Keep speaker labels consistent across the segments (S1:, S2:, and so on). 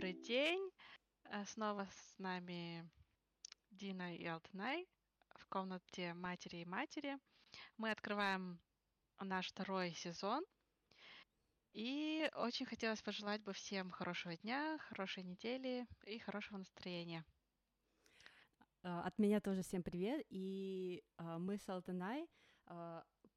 S1: Добрый день. Э, снова с нами Дина и Алтынай в комнате матери и матери. Мы открываем наш второй сезон. И очень хотелось пожелать бы всем хорошего дня, хорошей недели и хорошего настроения.
S2: Э, от меня тоже всем привет. И э, мы с Алтынай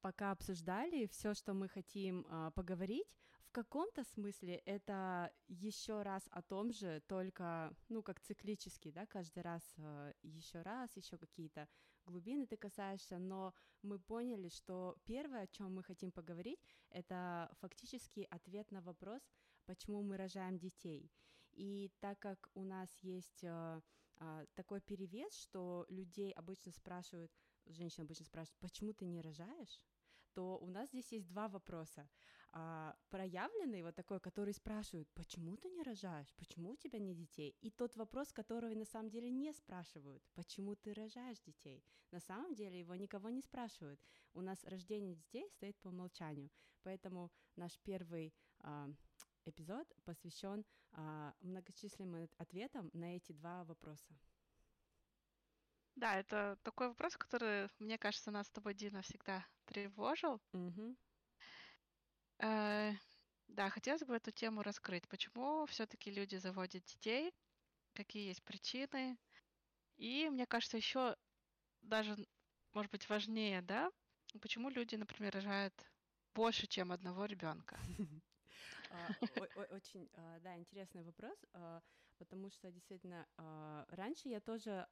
S2: пока обсуждали все, что мы хотим поговорить, каком-то смысле это еще раз о том же, только, ну, как циклически, да, каждый раз э, еще раз, еще какие-то глубины ты касаешься, но мы поняли, что первое, о чем мы хотим поговорить, это фактически ответ на вопрос, почему мы рожаем детей. И так как у нас есть э, э, такой перевес, что людей обычно спрашивают, женщин обычно спрашивают, почему ты не рожаешь? то у нас здесь есть два вопроса. А, проявленный вот такой, который спрашивают, почему ты не рожаешь, почему у тебя нет детей, и тот вопрос, которого на самом деле не спрашивают, почему ты рожаешь детей. На самом деле его никого не спрашивают. У нас рождение детей стоит по умолчанию, поэтому наш первый а, эпизод посвящен а, многочисленным ответам на эти два вопроса.
S1: Да, это такой вопрос, который, мне кажется, нас с тобой, Дина, всегда тревожил.
S2: Угу.
S1: Э, да, хотелось бы эту тему раскрыть. Почему все-таки люди заводят детей? Какие есть причины? И мне кажется, еще даже, может быть, важнее, да, почему люди, например, рожают больше, чем одного ребенка.
S2: А, очень, а, да, интересный вопрос, а, потому что действительно раньше я тоже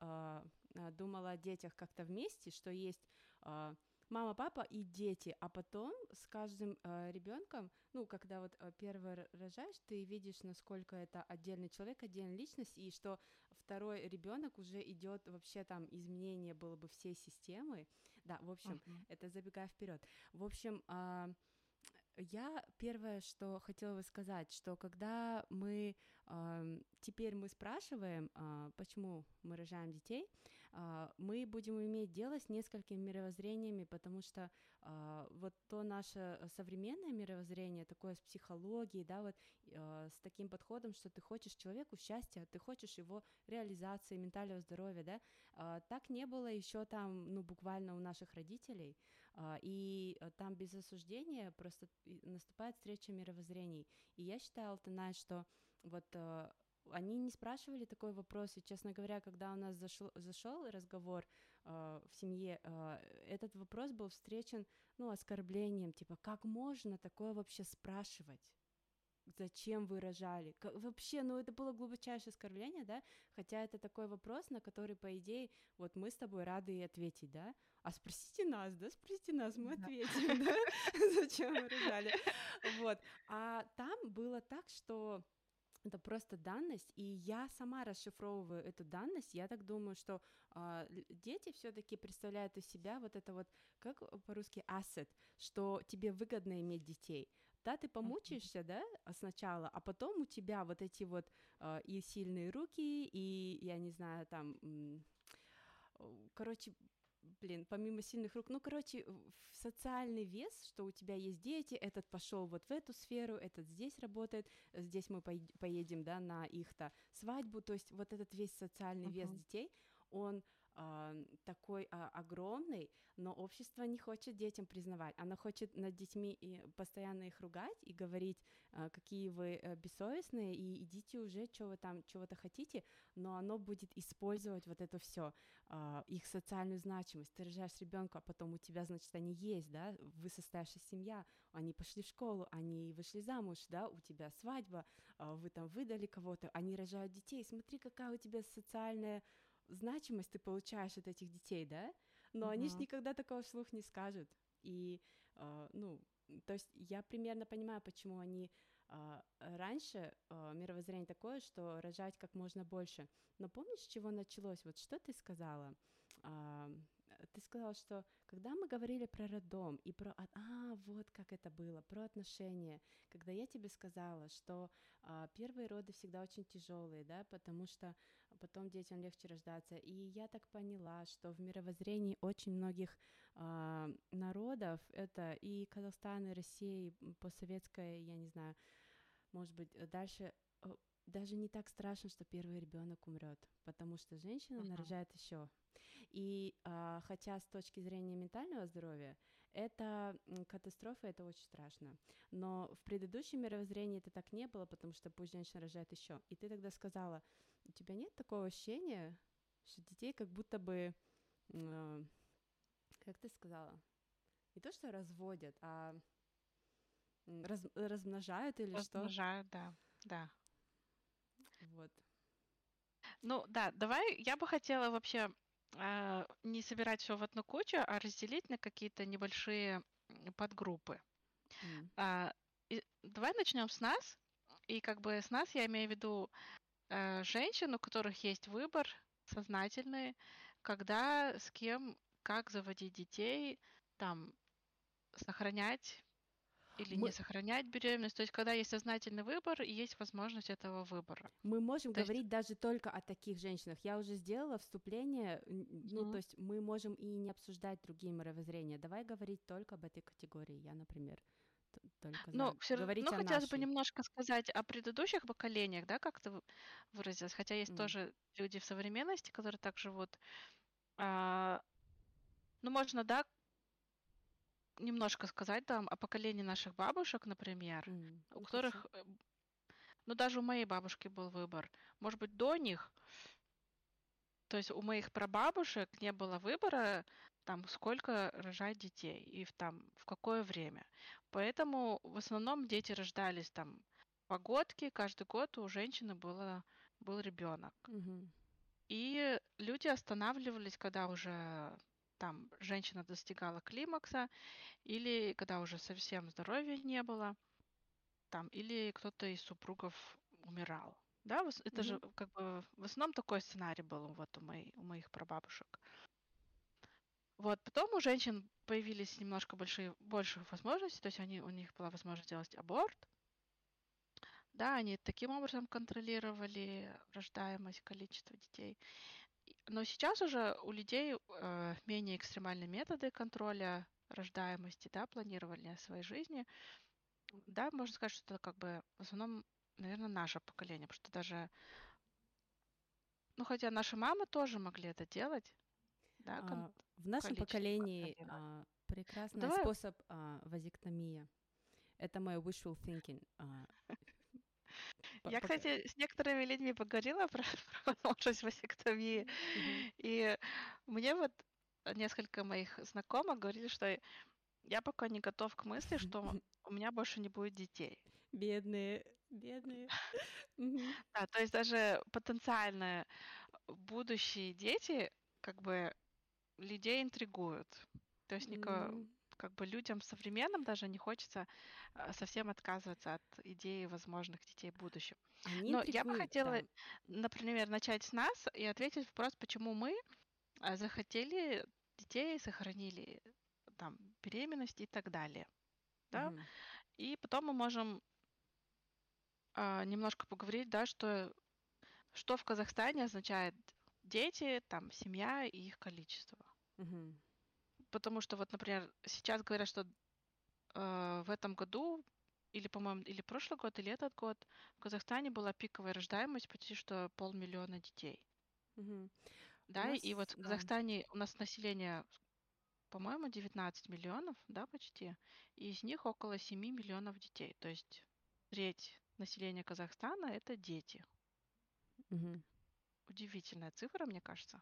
S2: думала о детях как-то вместе, что есть мама, папа и дети, а потом с каждым э, ребенком, ну, когда вот э, первый рожаешь, ты видишь, насколько это отдельный человек, отдельная личность, и что второй ребенок уже идет вообще там изменение было бы всей системы, да, в общем, uh-huh. это забегая вперед, в общем. Э, я первое, что хотела бы сказать, что когда мы э, теперь мы спрашиваем, э, почему мы рожаем детей, мы будем иметь дело с несколькими мировоззрениями, потому что э, вот то наше современное мировоззрение, такое с психологией, да, вот э, с таким подходом, что ты хочешь человеку счастья, ты хочешь его реализации, ментального здоровья, да, э, так не было еще там, ну, буквально у наших родителей, э, и там без осуждения просто наступает встреча мировоззрений. И я считаю, Алтанай, что вот э, они не спрашивали такой вопрос, и, честно говоря, когда у нас зашел, зашел разговор э, в семье, э, этот вопрос был встречен, ну, оскорблением, типа, как можно такое вообще спрашивать? зачем вы рожали? Как, вообще, ну это было глубочайшее оскорбление, да? Хотя это такой вопрос, на который, по идее, вот мы с тобой рады и ответить, да? А спросите нас, да? Спросите нас, мы ответим, да? Зачем вы рожали? Вот. А там было так, что это просто данность, и я сама расшифровываю эту данность. Я так думаю, что э, дети все-таки представляют из себя вот это вот, как по-русски, asset, что тебе выгодно иметь детей. Да, ты помучаешься, да, сначала, а потом у тебя вот эти вот э, и сильные руки, и, я не знаю, там, короче, блин, помимо сильных рук, ну, короче, социальный вес, что у тебя есть дети, этот пошел вот в эту сферу, этот здесь работает, здесь мы поедем, да, на их-то свадьбу, то есть вот этот весь социальный uh-huh. вес детей, он э, такой э, огромный, но общество не хочет детям признавать. Оно хочет над детьми и постоянно их ругать и говорить, э, какие вы э, бессовестные, и идите уже, что вы там чего-то хотите, но оно будет использовать вот это все, э, их социальную значимость. Ты рожаешь ребенка, а потом у тебя, значит, они есть, да, вы состоявшаяся семья, они пошли в школу, они вышли замуж, да, у тебя свадьба, э, вы там выдали кого-то, они рожают детей, смотри, какая у тебя социальная значимость ты получаешь от этих детей, да, но uh-huh. они же никогда такого вслух не скажут. И, э, ну, то есть я примерно понимаю, почему они э, раньше э, мировоззрение такое, что рожать как можно больше. Но помнишь, с чего началось? Вот что ты сказала? Э, ты сказала, что когда мы говорили про роддом и про... А, вот как это было, про отношения, когда я тебе сказала, что а, первые роды всегда очень тяжелые, да, потому что потом детям легче рождаться, и я так поняла, что в мировоззрении очень многих а, народов, это и Казахстан, и Россия, и постсоветская, я не знаю, может быть, дальше даже не так страшно, что первый ребенок умрет, потому что женщина uh-huh. нарожает еще. И а, хотя с точки зрения ментального здоровья это катастрофа, это очень страшно. Но в предыдущем мировоззрении это так не было, потому что пусть женщина рожает еще. И ты тогда сказала, у тебя нет такого ощущения, что детей как будто бы, э, как ты сказала, не то что разводят, а раз, размножают или
S1: размножают,
S2: что?
S1: Размножают, да, да.
S2: Вот.
S1: Ну да, давай, я бы хотела вообще не собирать все в одну кучу, а разделить на какие-то небольшие подгруппы. Mm. А, и, давай начнем с нас. И как бы с нас я имею в виду э, женщин, у которых есть выбор сознательный, когда, с кем, как заводить детей, там, сохранять или мы... не сохранять беременность. То есть, когда есть сознательный выбор и есть возможность этого выбора.
S2: Мы можем то говорить есть... даже только о таких женщинах. Я уже сделала вступление, ну, mm-hmm. то есть мы можем и не обсуждать другие мировоззрения. Давай говорить только об этой категории. Я, например, только
S1: ну, все говорить ну, хотелось бы немножко сказать о предыдущих поколениях, да, как ты выразилась, хотя есть mm. тоже люди в современности, которые так живут. А, ну, можно, да, немножко сказать там о поколении наших бабушек, например, mm, у которых, э, ну даже у моей бабушки был выбор. Может быть, до них, то есть у моих прабабушек не было выбора, там, сколько рожать детей и в, там, в какое время. Поэтому в основном дети рождались там погодки, каждый год у женщины было, был ребенок.
S2: Mm-hmm.
S1: И люди останавливались, когда уже там женщина достигала климакса, или когда уже совсем здоровья не было, там, или кто-то из супругов умирал. Да, это mm-hmm. же как бы в основном такой сценарий был вот у, моей, у моих прабабушек. Вот, потом у женщин появились немножко большие, больше возможностей, то есть они, у них была возможность сделать аборт. Да, они таким образом контролировали рождаемость, количество детей. Но сейчас уже у людей э, менее экстремальные методы контроля рождаемости, да, планирования своей жизни. Да, можно сказать, что это как бы в основном, наверное, наше поколение, потому что даже, ну, хотя наши мамы тоже могли это делать, да,
S2: а, в нашем поколении а, прекрасный Давай... способ а, вазектомия. Это мой wishful thinking. А,
S1: я, кстати, с некоторыми людьми поговорила про, про возможность васектомии, mm-hmm. и мне вот несколько моих знакомых говорили, что я пока не готов к мысли, что у меня больше не будет детей.
S2: Бедные, бедные.
S1: Да, то есть даже потенциальные будущие дети как бы людей интригуют. То есть никого, как бы людям современным даже не хочется а, совсем отказываться от идеи возможных детей в будущем. Они Но я бы хотела, да. например, начать с нас и ответить вопрос, почему мы а, захотели детей, сохранили там беременность и так далее. Да? Mm-hmm. И потом мы можем а, немножко поговорить, да, что, что в Казахстане означает дети, там, семья и их количество.
S2: Mm-hmm
S1: потому что вот, например, сейчас говорят, что э, в этом году или, по-моему, или прошлый год, или этот год в Казахстане была пиковая рождаемость почти что полмиллиона детей.
S2: Угу.
S1: Да, нас, и вот в Казахстане у нас население, по-моему, 19 миллионов, да, почти, и из них около 7 миллионов детей. То есть треть населения Казахстана это дети.
S2: Угу
S1: удивительная цифра, мне кажется.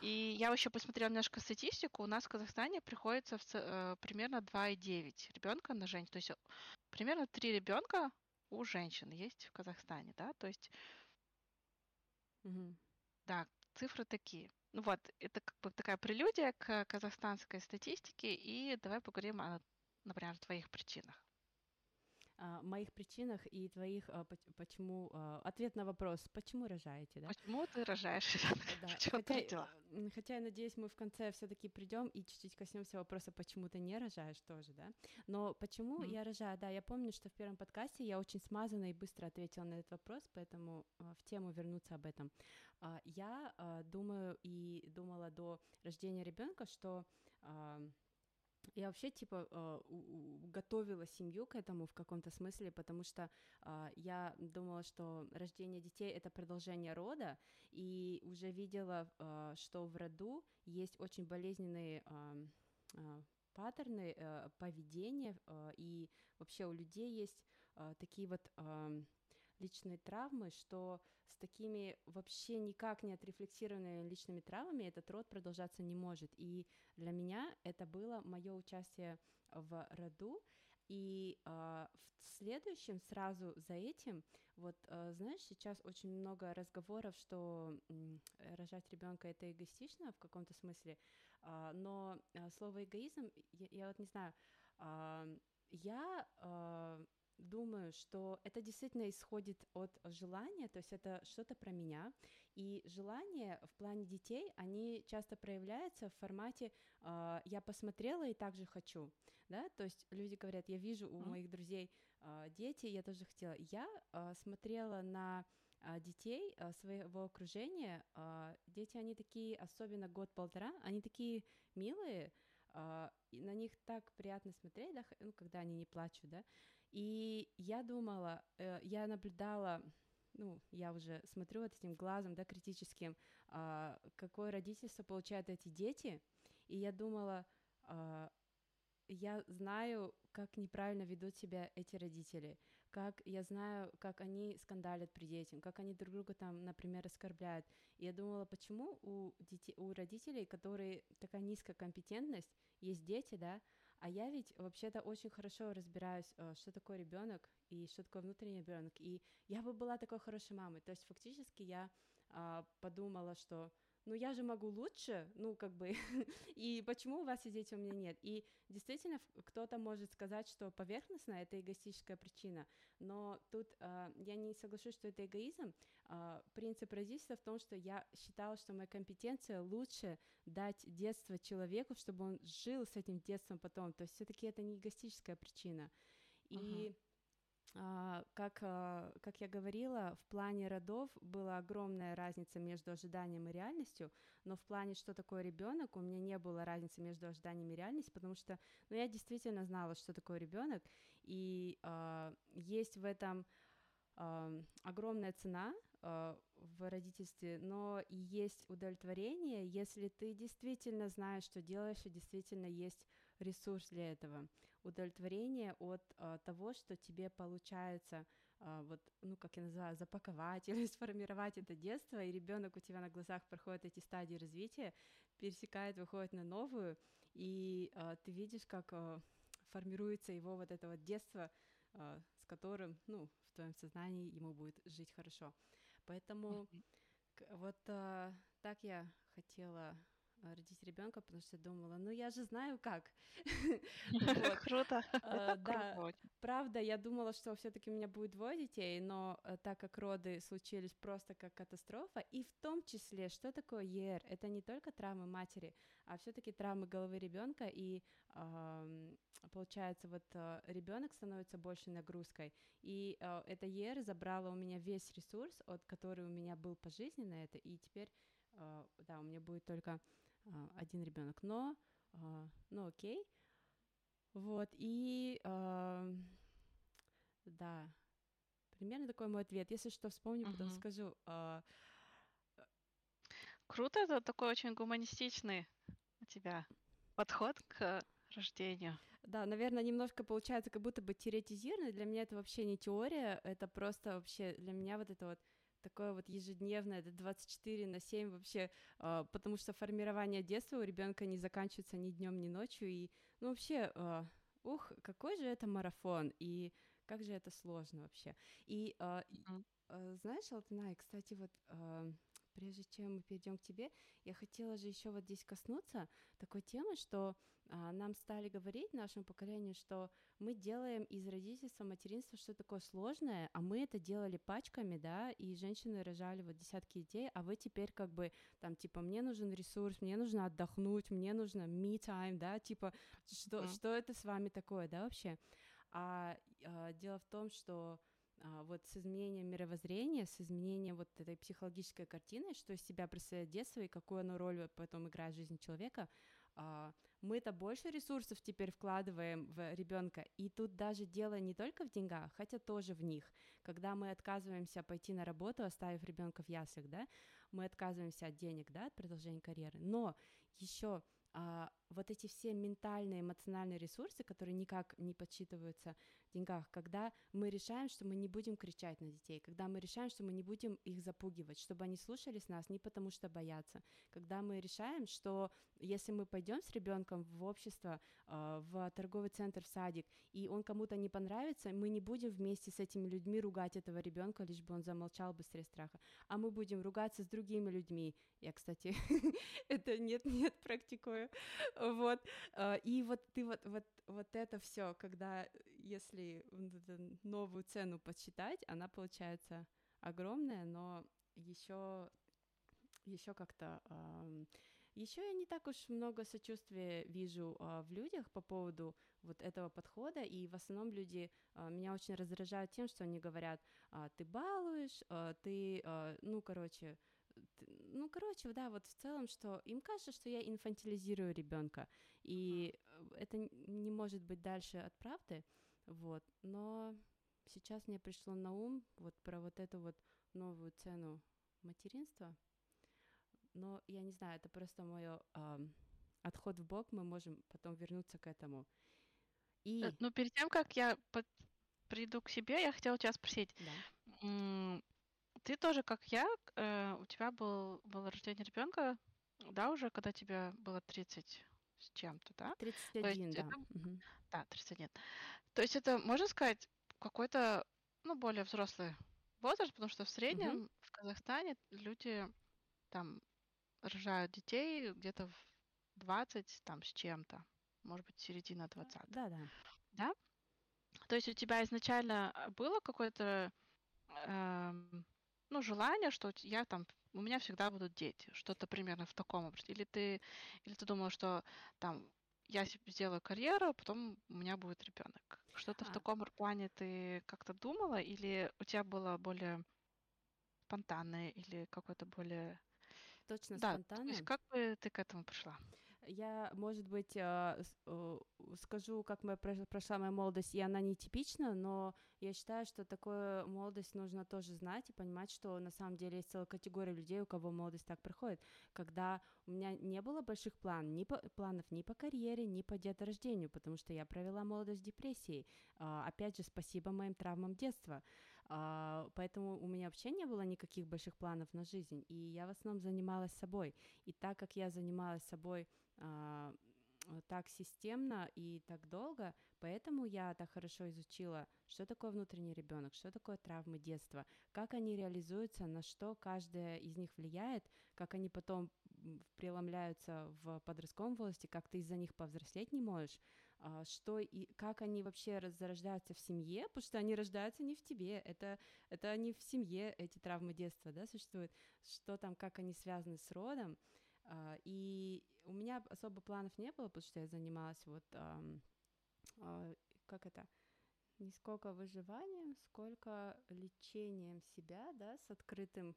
S1: И я еще посмотрела немножко статистику. У нас в Казахстане приходится в, э, примерно 2,9 ребенка на женщину. То есть примерно 3 ребенка у женщин есть в Казахстане, да, то есть
S2: угу.
S1: да, цифры такие. Ну вот, это как бы такая прелюдия к казахстанской статистике, и давай поговорим о, например, твоих причинах
S2: моих причинах и твоих, а, почему, а, ответ на вопрос, почему рожаете, да?
S1: Почему ты рожаешь
S2: Да. Хотя, хотя, я надеюсь, мы в конце все-таки придем и чуть-чуть коснемся вопроса, почему ты не рожаешь тоже, да? Но почему mm-hmm. я рожаю? Да, я помню, что в первом подкасте я очень смазанно и быстро ответила на этот вопрос, поэтому в тему вернуться об этом. Я думаю и думала до рождения ребенка, что я вообще, типа, готовила семью к этому в каком-то смысле, потому что а, я думала, что рождение детей это продолжение рода, и уже видела, а, что в роду есть очень болезненные а, а, паттерны а, поведения, а, и вообще у людей есть а, такие вот а, личные травмы, что с такими вообще никак не отрефлексированными личными травмами этот род продолжаться не может. И для меня это было мое участие в роду. И э, в следующем сразу за этим, вот э, знаешь, сейчас очень много разговоров, что э, рожать ребенка это эгоистично в каком-то смысле, э, но э, слово эгоизм, я, я вот не знаю, э, я э, думаю, что это действительно исходит от желания, то есть это что-то про меня, и желания в плане детей, они часто проявляются в формате э, «я посмотрела и также хочу», да, то есть люди говорят «я вижу у mm-hmm. моих друзей э, дети, я тоже хотела». Я э, смотрела на детей своего окружения, дети, они такие, особенно год-полтора, они такие милые, и на них так приятно смотреть, да, ну, когда они не плачут, да, и я думала, э, я наблюдала, ну, я уже смотрю вот этим глазом, да, критическим, э, какое родительство получают эти дети, и я думала, э, я знаю, как неправильно ведут себя эти родители, как я знаю, как они скандалят при детям, как они друг друга там, например, оскорбляют. И я думала, почему у, детей, у родителей, которые такая низкая компетентность, есть дети, да, а я ведь вообще-то очень хорошо разбираюсь, э, что такое ребенок и что такое внутренний ребенок. И я бы была такой хорошей мамой. То есть фактически я а, подумала, что ну я же могу лучше, ну как бы, и почему у вас есть дети, у меня нет? И действительно кто-то может сказать, что поверхностно это эгоистическая причина, но тут э, я не соглашусь, что это эгоизм. Э, принцип родительства в том, что я считала, что моя компетенция лучше дать детство человеку, чтобы он жил с этим детством потом. То есть все-таки это не эгоистическая причина. И uh-huh. А, как, а, как я говорила, в плане родов была огромная разница между ожиданием и реальностью, но в плане, что такое ребенок, у меня не было разницы между ожиданием и реальностью, потому что ну, я действительно знала, что такое ребенок, и э, есть в этом огромная цена э, в родительстве, но и есть удовлетворение, если ты действительно знаешь, что делаешь, и действительно есть ресурс для этого. Удовлетворение от а, того, что тебе получается а, вот, ну, как я называю, запаковать или сформировать это детство, и ребенок у тебя на глазах проходит эти стадии развития, пересекает, выходит на новую, и а, ты видишь, как а, формируется его вот это вот детство, а, с которым, ну, твоем сознании ему будет жить хорошо. Поэтому mm-hmm. вот а, так я хотела родить ребенка, потому что думала, ну я же знаю как.
S1: Круто.
S2: А, да, правда, я думала, что все-таки у меня будет двое детей, но э, так как роды случились просто как катастрофа, и в том числе, что такое ЕР? Это не только травмы матери, а все-таки травмы головы ребенка, и получается, вот э, ребенок становится большей нагрузкой, и э, это ЕР забрала у меня весь ресурс, от который у меня был пожизненно это, и теперь да, у меня будет только один ребенок, но, а, ну окей, вот, и, да, примерно такой мой ответ. Если что вспомню, потом
S1: Мгм.
S2: скажу. А,
S1: Круто, это такой очень гуманистичный у тебя подход к рождению.
S2: Да, наверное, немножко получается как будто бы теоретизировано. Для меня это вообще не теория, это просто вообще для меня вот это вот такое вот ежедневное, это 24 на 7 вообще, э, потому что формирование детства у ребенка не заканчивается ни днем, ни ночью, и, ну, вообще, э, ух, какой же это марафон, и как же это сложно вообще. И, э, mm-hmm. э, знаешь, Алтынай, кстати, вот э, прежде чем мы перейдем к тебе, я хотела же еще вот здесь коснуться такой темы, что а, нам стали говорить нашему поколению, что мы делаем из родительства, материнства что такое сложное, а мы это делали пачками, да, и женщины рожали вот десятки детей, а вы теперь как бы там типа мне нужен ресурс, мне нужно отдохнуть, мне нужно me time, да, типа что mm. что это с вами такое, да, вообще? А, а дело в том, что а, вот с изменением мировоззрения, с изменением вот этой психологической картины, что из себя представляет детство и какую оно роль потом играет в жизни человека, а, мы-то больше ресурсов теперь вкладываем в ребенка, и тут даже дело не только в деньгах, хотя тоже в них. Когда мы отказываемся пойти на работу, оставив ребенка в яслях, да, мы отказываемся от денег, да, от продолжения карьеры, но еще а, вот эти все ментальные, эмоциональные ресурсы, которые никак не подсчитываются деньгах, когда мы решаем, что мы не будем кричать на детей, когда мы решаем, что мы не будем их запугивать, чтобы они слушались нас не потому что боятся, когда мы решаем, что если мы пойдем с ребенком в общество, а, в торговый центр, в садик, и он кому-то не понравится, мы не будем вместе с этими людьми ругать этого ребенка, лишь бы он замолчал быстрее страха, а мы будем ругаться с другими людьми. Я, кстати, это нет-нет практикую. Вот, а, и вот ты вот, вот, вот это все, когда, если новую цену подсчитать, она получается огромная, но еще еще как-то еще я не так уж много сочувствия вижу а, в людях по поводу вот этого подхода, и в основном люди а, меня очень раздражают тем, что они говорят, а, ты балуешь, а, ты, а, ну, короче, ну, короче, да, вот в целом, что им кажется, что я инфантилизирую ребенка, и uh-huh. это не может быть дальше от правды, вот, но сейчас мне пришло на ум вот про вот эту вот новую цену материнства, но я не знаю, это просто мой э, отход в бок, мы можем потом вернуться к этому.
S1: И... Э, ну, перед тем, как я под... приду к себе, я хотела тебя спросить, да ты тоже, как я, э, у тебя был, было рождение ребенка, да, уже когда тебе было 30 с чем-то, да?
S2: 31, да. Это,
S1: угу. Да, 31. То есть это, можно сказать, какой-то, ну, более взрослый возраст, потому что в среднем угу. в Казахстане люди там рожают детей где-то в 20 там с чем-то, может быть, середина 20.
S2: Да, да.
S1: Да? То есть у тебя изначально было какое-то эм, ну, желание, что я там, у меня всегда будут дети, что-то примерно в таком образе. Или ты, или ты думал, что там я сделаю карьеру, а потом у меня будет ребенок. Что-то а. в таком плане ты как-то думала, или у тебя было более спонтанное, или какое-то более...
S2: Точно да, спонтанное? То
S1: есть как бы ты к этому пришла?
S2: Я, может быть, а, э, скажу, как моя прошла моя молодость, и она нетипична, но я считаю, что такую молодость нужно тоже знать и понимать, что на самом деле есть целая категория людей, у кого молодость так проходит, когда у меня не было больших план, ни по, планов ни по карьере, ни по деторождению, потому что я провела молодость в депрессии. А, опять же, спасибо моим травмам детства. А, поэтому у меня вообще не было никаких больших планов на жизнь, и я в основном занималась собой. И так как я занималась собой так системно и так долго, поэтому я так хорошо изучила, что такое внутренний ребенок, что такое травмы детства, как они реализуются, на что каждая из них влияет, как они потом преломляются в подростковом возрасте, как ты из-за них повзрослеть не можешь, а, что и как они вообще зарождаются в семье, потому что они рождаются не в тебе, это, это они в семье, эти травмы детства, да, существуют, что там, как они связаны с родом, а, и у меня особо планов не было, потому что я занималась вот, а, как это, не сколько выживанием, сколько лечением себя, да, с открытым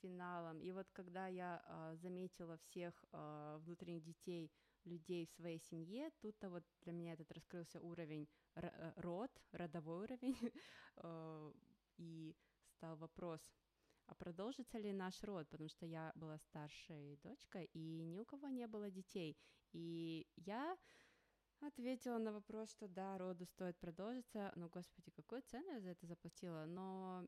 S2: финалом. И вот когда я а, заметила всех а, внутренних детей, людей в своей семье, тут-то вот для меня этот раскрылся уровень э, род, родовой уровень, и стал вопрос, а продолжится ли наш род, потому что я была старшей дочкой, и ни у кого не было детей. И я ответила на вопрос, что да, роду стоит продолжиться, но, господи, какую цену я за это заплатила, но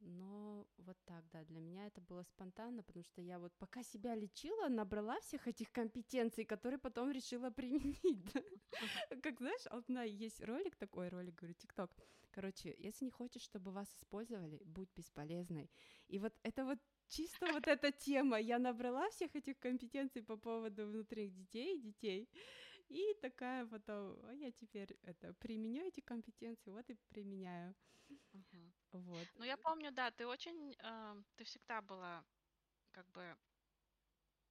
S2: но вот так, да, для меня это было спонтанно, потому что я вот пока себя лечила, набрала всех этих компетенций, которые потом решила применить. Как знаешь, одна есть ролик такой, ролик, говорю, ТикТок. Короче, если не хочешь, чтобы вас использовали, будь бесполезной. И вот это вот чисто вот эта тема. Я набрала всех этих компетенций по поводу внутренних детей, детей. И такая потом, а я теперь это применю эти компетенции, вот и применяю.
S1: Uh-huh. Вот. Ну, я помню, да, ты очень, э, ты всегда была как бы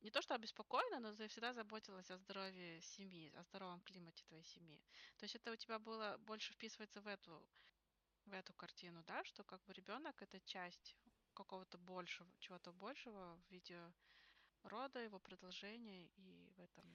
S1: не то что обеспокоена, но ты всегда заботилась о здоровье семьи, о здоровом климате твоей семьи. То есть это у тебя было больше вписывается в эту в эту картину, да, что как бы ребенок это часть какого-то большего, чего-то большего в виде рода, его продолжения и в этом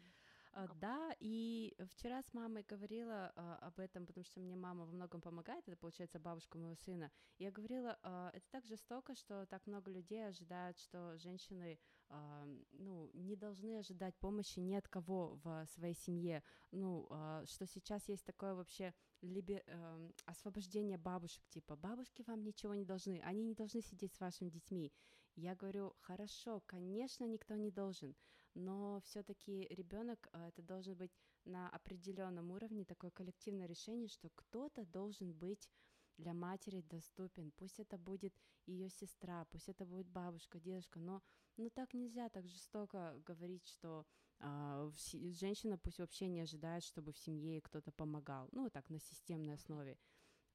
S2: а, да, и вчера с мамой говорила а, об этом, потому что мне мама во многом помогает, это получается бабушка моего сына. Я говорила, а, это так жестоко, что так много людей ожидают, что женщины, а, ну, не должны ожидать помощи ни от кого в своей семье. Ну, а, что сейчас есть такое вообще либе, э, освобождение бабушек, типа, бабушки вам ничего не должны, они не должны сидеть с вашими детьми. Я говорю, хорошо, конечно, никто не должен, но все-таки ребенок э, это должен быть на определенном уровне такое коллективное решение, что кто-то должен быть для матери доступен. Пусть это будет ее сестра, пусть это будет бабушка, дедушка, но, но так нельзя так жестоко говорить, что женщина пусть вообще не ожидает, чтобы в семье кто-то помогал. Ну, так, на системной основе.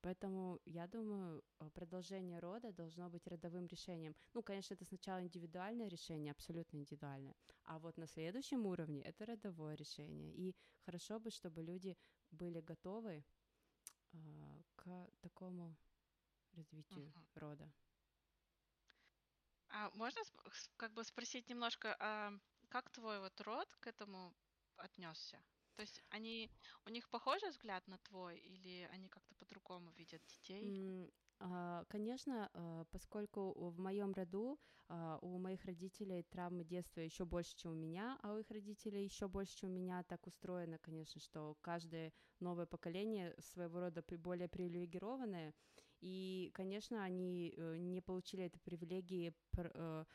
S2: Поэтому я думаю, э, продолжение рода должно быть родовым решением. Ну, конечно, это сначала индивидуальное решение, абсолютно индивидуальное. А вот на следующем уровне это родовое решение. И хорошо бы, чтобы люди были готовы э, к такому развитию uh-huh. рода.
S1: А можно как бы спросить немножко, а как твой вот род к этому отнесся? То есть они, у них похожий взгляд на твой, или они как-то по-другому видят детей?
S2: А, конечно, а, поскольку в моем роду а, у моих родителей травмы детства еще больше, чем у меня, а у их родителей еще больше, чем у меня, так устроено, конечно, что каждое новое поколение своего рода более привилегированное, и, конечно, они э, не получили этой привилегии э,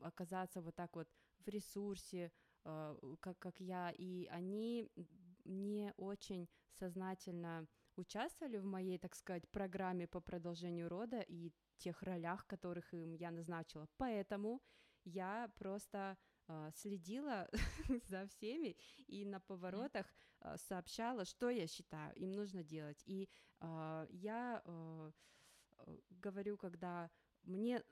S2: оказаться вот так вот в ресурсе, Э, как, как я, и они не очень сознательно участвовали в моей, так сказать, программе по продолжению рода и тех ролях, которых им я назначила. Поэтому я просто э, следила за всеми и на поворотах э, сообщала, что я считаю им нужно делать. И я говорю, когда мне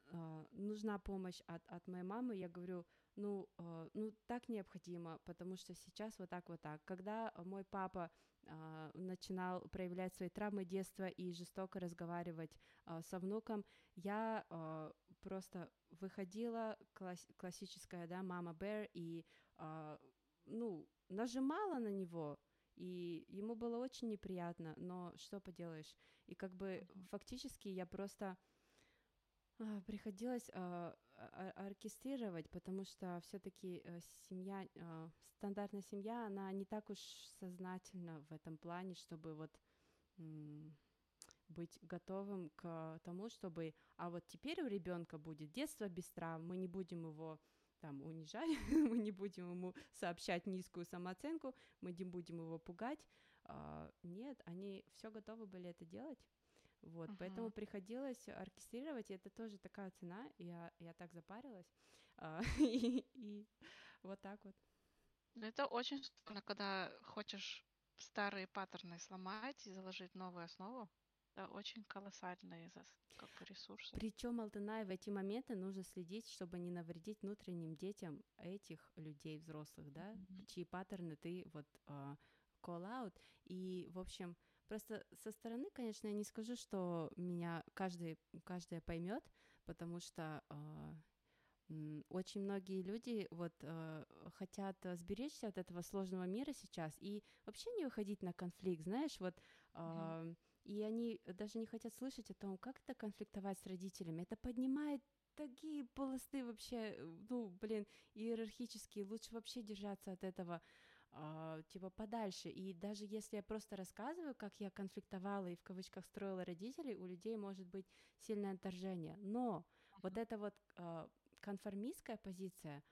S2: нужна помощь от моей мамы, я говорю, ну, э, ну, так необходимо, потому что сейчас вот так вот так. Когда мой папа э, начинал проявлять свои травмы детства и жестоко разговаривать э, со внуком, я э, просто выходила, класс классическая, да, мама Бэр, и, э, ну, нажимала на него, и ему было очень неприятно, но что поделаешь? И как бы mm-hmm. фактически я просто приходилось оркестрировать, потому что все-таки э, семья, стандартная семья, она не так уж сознательна в этом плане, чтобы вот быть готовым к тому, чтобы, а вот теперь у ребенка будет детство без травм, мы не будем его там унижать, мы не будем ему сообщать низкую самооценку, мы не будем его пугать. Нет, они все готовы были это делать. Вот, uh-huh. поэтому приходилось оркестрировать, и это тоже такая цена, я, я так запарилась, а, и, и вот так вот.
S1: Ну, это очень сложно, когда хочешь старые паттерны сломать и заложить новую основу. Это очень колоссальные как бы, ресурсы.
S2: Причем, Алтанай, в эти моменты нужно следить, чтобы не навредить внутренним детям этих людей взрослых, да, mm-hmm. чьи паттерны ты вот uh, call out. И, в общем, Просто со стороны, конечно, я не скажу, что меня каждый, каждая поймет, потому что э, очень многие люди вот э, хотят сберечься от этого сложного мира сейчас и вообще не выходить на конфликт, знаешь, вот. Э, mm-hmm. И они даже не хотят слышать о том, как это конфликтовать с родителями. Это поднимает такие полосты вообще, ну, блин, иерархические. Лучше вообще держаться от этого э, типа подальше. И даже если я просто рассказываю, как я конфликтовала и в кавычках строила родителей, у людей может быть сильное отторжение. Но uh-huh. вот эта вот э, конформистская позиция,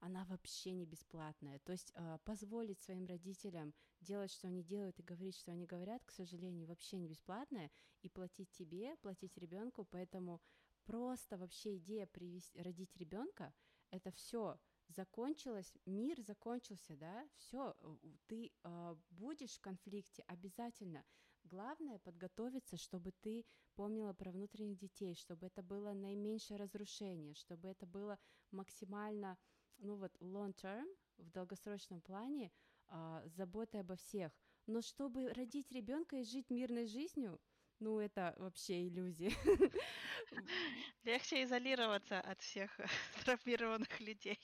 S2: она вообще не бесплатная. То есть э, позволить своим родителям делать, что они делают, и говорить, что они говорят, к сожалению, вообще не бесплатная. И платить тебе, платить ребенку, поэтому просто вообще идея привести, родить ребенка, это все закончилось, мир закончился, да, все, э, ты э, будешь в конфликте обязательно. Главное подготовиться, чтобы ты помнила про внутренних детей, чтобы это было наименьшее разрушение, чтобы это было максимально, ну вот, long term, в долгосрочном плане, э, заботой обо всех. Но чтобы родить ребенка и жить мирной жизнью, ну, это вообще иллюзия.
S1: Легче изолироваться от всех травмированных людей.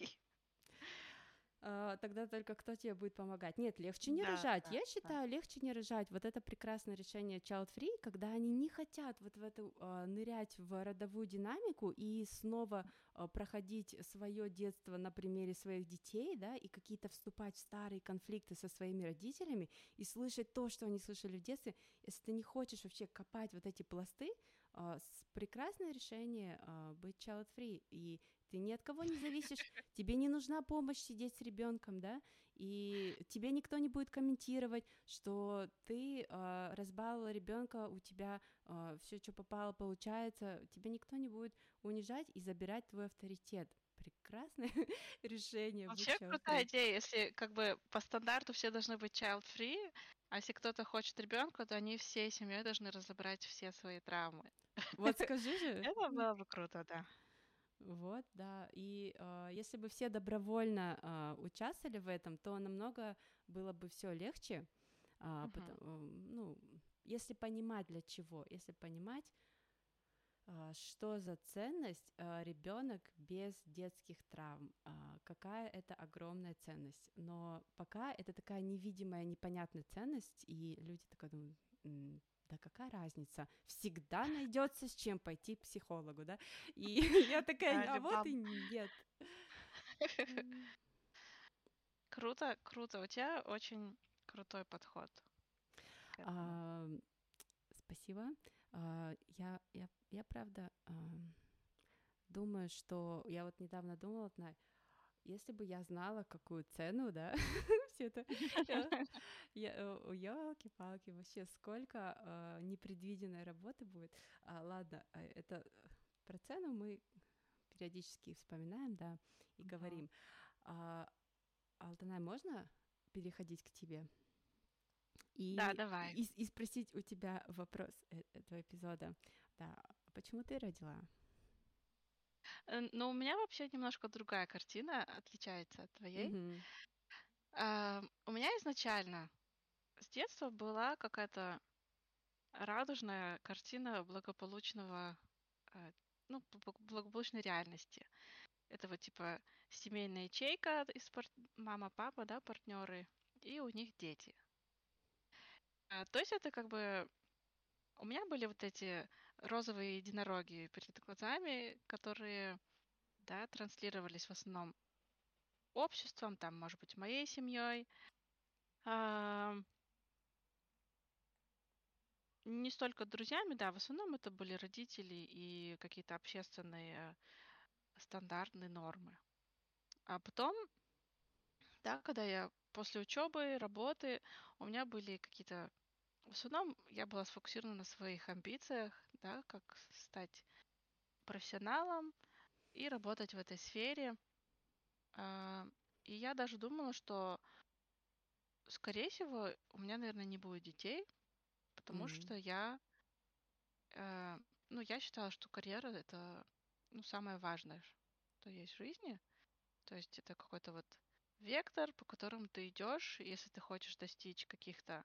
S2: А, тогда только кто тебе будет помогать? Нет, легче не
S1: Да,
S2: рожать.
S1: да,
S2: Я
S1: да.
S2: считаю, легче не рожать. Вот это прекрасное решение child free, когда они не хотят вот в эту а, нырять в родовую динамику и снова а, проходить свое детство на примере своих детей, да, и какие-то вступать в старые конфликты со своими родителями и слышать то, что они слышали в детстве. Если ты не хочешь вообще копать вот эти пласты, прекрасное решение быть child free, и ты ни от кого не зависишь, тебе не нужна помощь сидеть с ребенком, да, и тебе никто не будет комментировать, что ты а, разбаловала ребенка, у тебя все, что попало, получается, тебя никто не будет унижать и забирать твой авторитет. Прекрасное решение.
S1: Вообще крутая идея, если как бы по стандарту все должны быть child-free, а если кто-то хочет ребенка, то они всей семьей должны разобрать все свои травмы.
S2: Вот скажи же.
S1: Это было бы круто, да.
S2: Вот, да. И а, если бы все добровольно а, участвовали в этом, то намного было бы все легче. А,
S1: Мгм.
S2: потом, м, ну, если понимать для чего, если понимать, а, что за ценность ребенок без детских травм, а, какая это огромная ценность. Но пока это такая невидимая, непонятная ценность, и люди такая думают, «М, да какая разница? Всегда найдется с чем пойти к психологу, да? И я такая, а вот и нет.
S1: Круто, круто. У тебя очень крутой подход
S2: а, Спасибо. А, Я, я, я правда думаю, что я вот недавно думала, если бы я знала, какую цену, да, все это, елки-палки, вообще сколько а, непредвиденной работы будет. А, ладно, а, это э, про цену мы периодически вспоминаем, да, и говорим. Алтанай, можно переходить к тебе? И,
S1: Да, давай.
S2: и, и спросить у тебя вопрос э- этого эпизода. Да, почему ты родила?
S1: Э, Но у меня вообще немножко другая картина, отличается от твоей.
S2: Мгм.
S1: А, У меня изначально с детства была какая-то радужная картина благополучного, э, ну, бл- благополучной реальности. Это вот типа семейная ячейка из пар- мама, папа, да, партнеры, и у них дети. А, То есть это как бы у меня были вот эти розовые единороги перед глазами, которые, да, транслировались в основном обществом, там, может быть, моей семьей. Не столько друзьями, да, в основном это были родители и какие-то общественные стандартные нормы. А потом, да, когда я после учебы, работы, у меня были какие-то... В основном я была сфокусирована на своих амбициях, да, как стать профессионалом и работать в этой сфере. А, И я даже думала, что, скорее всего, у меня, наверное, не будет детей, потому
S2: Мгм.
S1: что я, э, ну, я считала, что карьера это, ну, самое важное, что есть в жизни. То есть это какой-то вот вектор, по которому ты идешь. Если ты хочешь достичь каких-то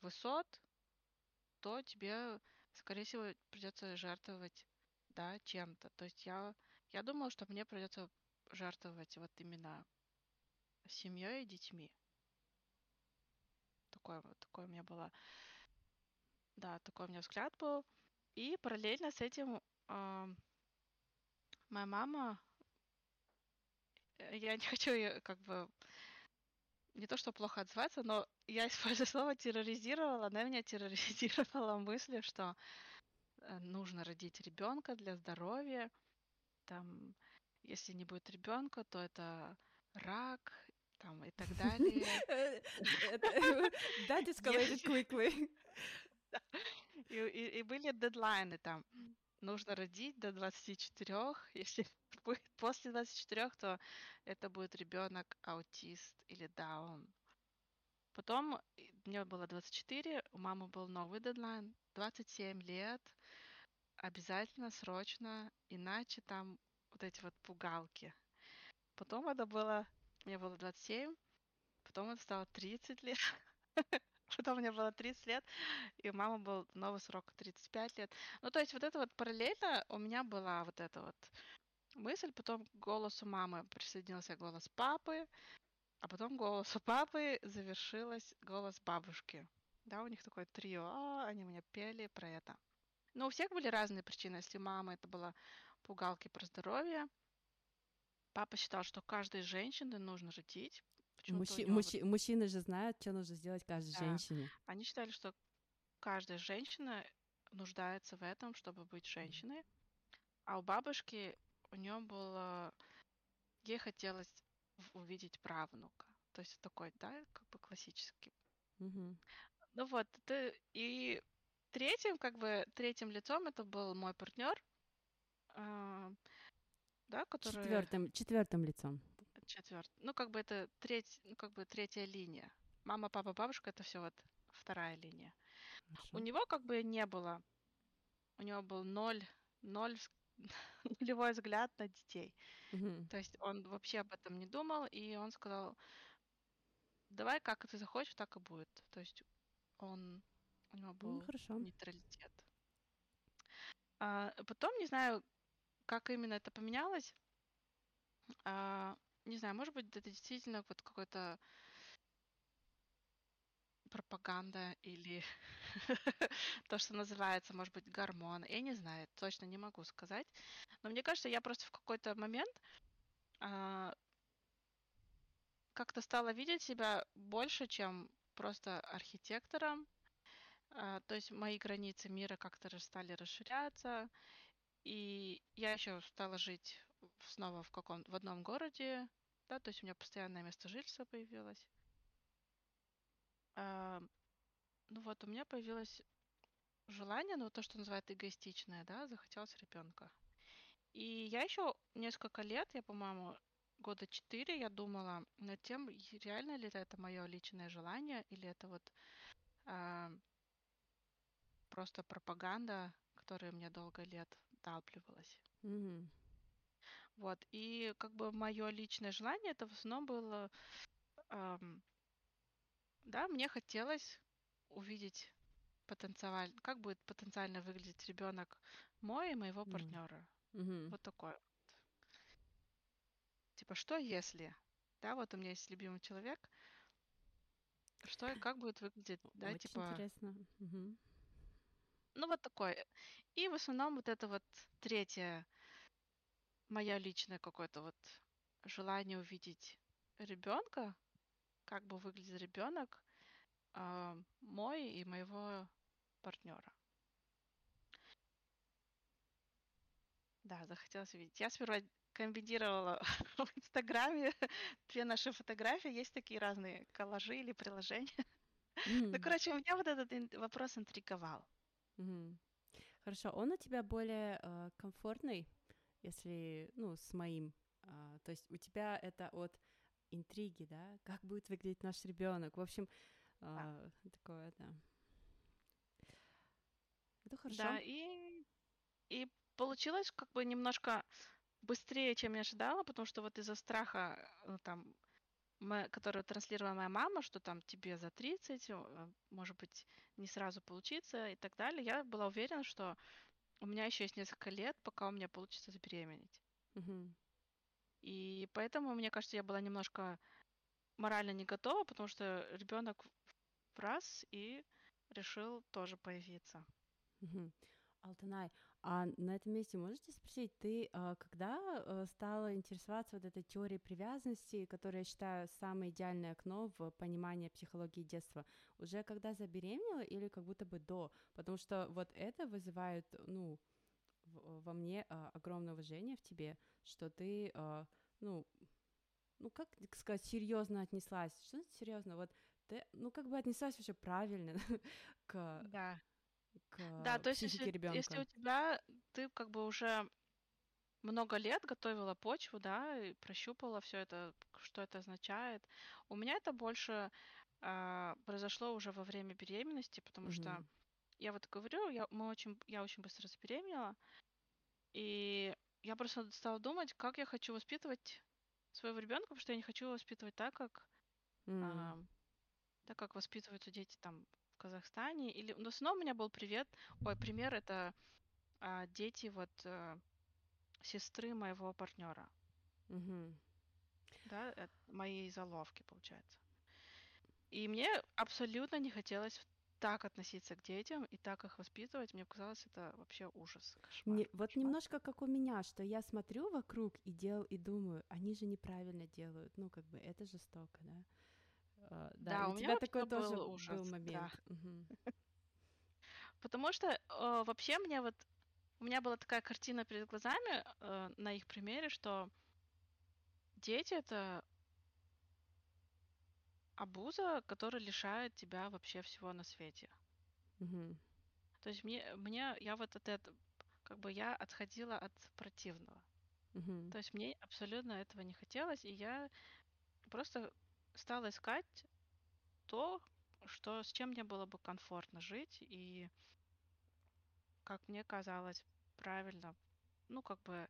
S1: высот, то тебе, скорее всего, придется жертвовать, да, чем-то. То есть я, я думала, что мне придется жертвовать вот именно семьей и детьми. Такое вот, такое у меня было, да, такой у меня взгляд был. И параллельно с этим а, моя мама, э, я не хочу ее как бы не то что плохо отзываться, но я использую слово терроризировала. Она меня терроризировала мыслью, что э, нужно родить ребенка для здоровья. Там, если не будет ребенка, то это рак, там и так далее.
S2: That escalated quickly.
S1: И, были дедлайны там. Нужно родить до 24. Если будет после 24, то это будет ребенок аутист или даун. Потом мне было 24, у мамы был новый дедлайн, 27 лет, обязательно, срочно, иначе там вот эти вот пугалки. Потом это было, мне было 27, потом это стало 30 лет, потом мне было 30 лет, и у мамы был новый срок 35 лет. Ну, то есть вот это вот параллельно у меня была вот эта вот мысль, потом к голосу мамы присоединился голос папы, а потом голосу папы завершилась голос бабушки. Да, у них такое трио, а, они меня пели про это. Но у всех были разные причины. Если мама это была пугалки про здоровье, папа считал, что каждой женщине нужно родить.
S2: Мужчи- мужчи- вот... Мужчины же знают, что нужно сделать каждой да. женщине.
S1: Они считали, что каждая женщина нуждается в этом, чтобы быть женщиной. А у бабушки у нее было... Ей хотелось увидеть правнука. То есть такой, да, как бы классический.
S2: Угу.
S1: Ну вот, ты и третьим, как бы третьим лицом это был мой партнер, э, да, который.
S2: Четвертым, четвертым лицом.
S1: Четвертый. Ну, как бы это треть, ну, как бы третья линия. Мама, папа, бабушка это все вот вторая линия. Хорошо. У него как бы не было. У него был ноль, ноль нулевой взгляд на детей.
S2: Угу.
S1: То есть он вообще об этом не думал, и он сказал, давай как ты захочешь, так и будет. То есть он у него был ну, хорошо. нейтралитет. А, потом, не знаю, как именно это поменялось. А, не знаю, может быть, это действительно вот какой-то пропаганда или то, что называется, может быть, гормон. Я не знаю, точно не могу сказать. Но мне кажется, я просто в какой-то момент а, как-то стала видеть себя больше, чем просто архитектором. А, то есть мои границы мира как-то стали расширяться. И я еще стала жить снова в каком в одном городе, да, то есть у меня постоянное место жительства появилось. А, ну вот, у меня появилось желание, ну то, что называют эгоистичное, да, захотелось ребенка. И я еще несколько лет, я, по-моему, года четыре, я думала над тем, реально ли это мое личное желание, или это вот а, просто пропаганда, которая мне долго лет вдалбливалась.
S2: Mm-hmm.
S1: Вот, и как бы мое личное желание, это в основном было эм, да, мне хотелось увидеть потенциаль, как будет потенциально выглядеть ребенок мой и моего mm. партнера.
S2: Mm-hmm.
S1: Вот такой. Типа, что если? Да, вот у меня есть любимый человек. Что и как будет выглядеть, да,
S2: Очень
S1: типа.
S2: Интересно. Угу.
S1: Ну, вот такой. И в основном вот это вот третье, мое личное какое-то вот желание увидеть ребенка, как бы выглядит ребенок а, мой и моего партнера. Да, захотелось увидеть. Я сперва комбинировала в Инстаграме две наши фотографии. Есть такие разные коллажи или приложения. Mm. Ну, короче, меня вот этот вопрос интриговал.
S2: Mm. Хорошо, он у тебя более э, комфортный, если, ну, с моим. Э, то есть у тебя это от интриги, да, как будет выглядеть наш ребенок. В общем, а, такое, да. Это хорошо.
S1: Да, и, и получилось как бы немножко быстрее, чем я ожидала, потому что вот из-за страха, ну, там, которую транслировала моя мама, что там тебе за 30, э, может быть, не сразу получится и так далее, я была уверена, что у меня еще есть несколько лет, пока у меня получится забеременеть.
S2: Угу.
S1: И поэтому, мне кажется, я была немножко морально не готова, потому что ребенок в раз и решил тоже появиться.
S2: Угу. А на этом месте можете спросить, ты а, когда а, стала интересоваться вот этой теорией привязанности, которая, я считаю, самое идеальное окно в понимание психологии детства? Уже когда забеременела или как будто бы до? Потому что вот это вызывает, ну, во мне а, огромное уважение в тебе, что ты, а, ну, ну как сказать, серьезно отнеслась. Что серьезно? Вот ты, ну как бы отнеслась вообще правильно к
S1: да.
S2: К
S1: да, то есть если,
S2: ребенка.
S1: если у тебя ты как бы уже много лет готовила почву, да, и прощупала все это, что это означает. У меня это больше э, произошло уже во время беременности, потому mm-hmm. что я вот говорю, я, мы очень, я очень быстро забеременела, и я просто стала думать, как я хочу воспитывать своего ребенка, потому что я не хочу его воспитывать так, как
S2: mm.
S1: а, так как воспитываются дети там Казахстане. Или, ну, в основном у меня был привет, ой, пример это а, дети вот а, сестры моего партнера.
S2: Мгм.
S1: Да, э, моей заловки, получается. И мне абсолютно не хотелось так относиться к детям и так их воспитывать. Мне казалось, это вообще ужас, кошмар.
S2: Не- вот
S1: кошмар.
S2: немножко как у меня, что я смотрю вокруг и дел и думаю, они же неправильно делают. Ну, как бы это жестоко, да? А, да,
S1: Да, у
S2: у
S1: меня
S2: тебя такой тоже
S1: был
S2: был
S1: ужас, да.
S2: момент. Мгм.
S1: Потому что э, вообще мне вот у меня была такая картина перед глазами э, на их примере, что дети это обуза, которая лишает тебя вообще всего на свете.
S2: Мгм.
S1: То есть мне, мне я вот от этого, как бы я отходила от противного.
S2: Мгм.
S1: То есть мне абсолютно этого не хотелось, и я просто стала искать то, что с чем мне было бы комфортно жить, и как мне казалось правильно, ну как бы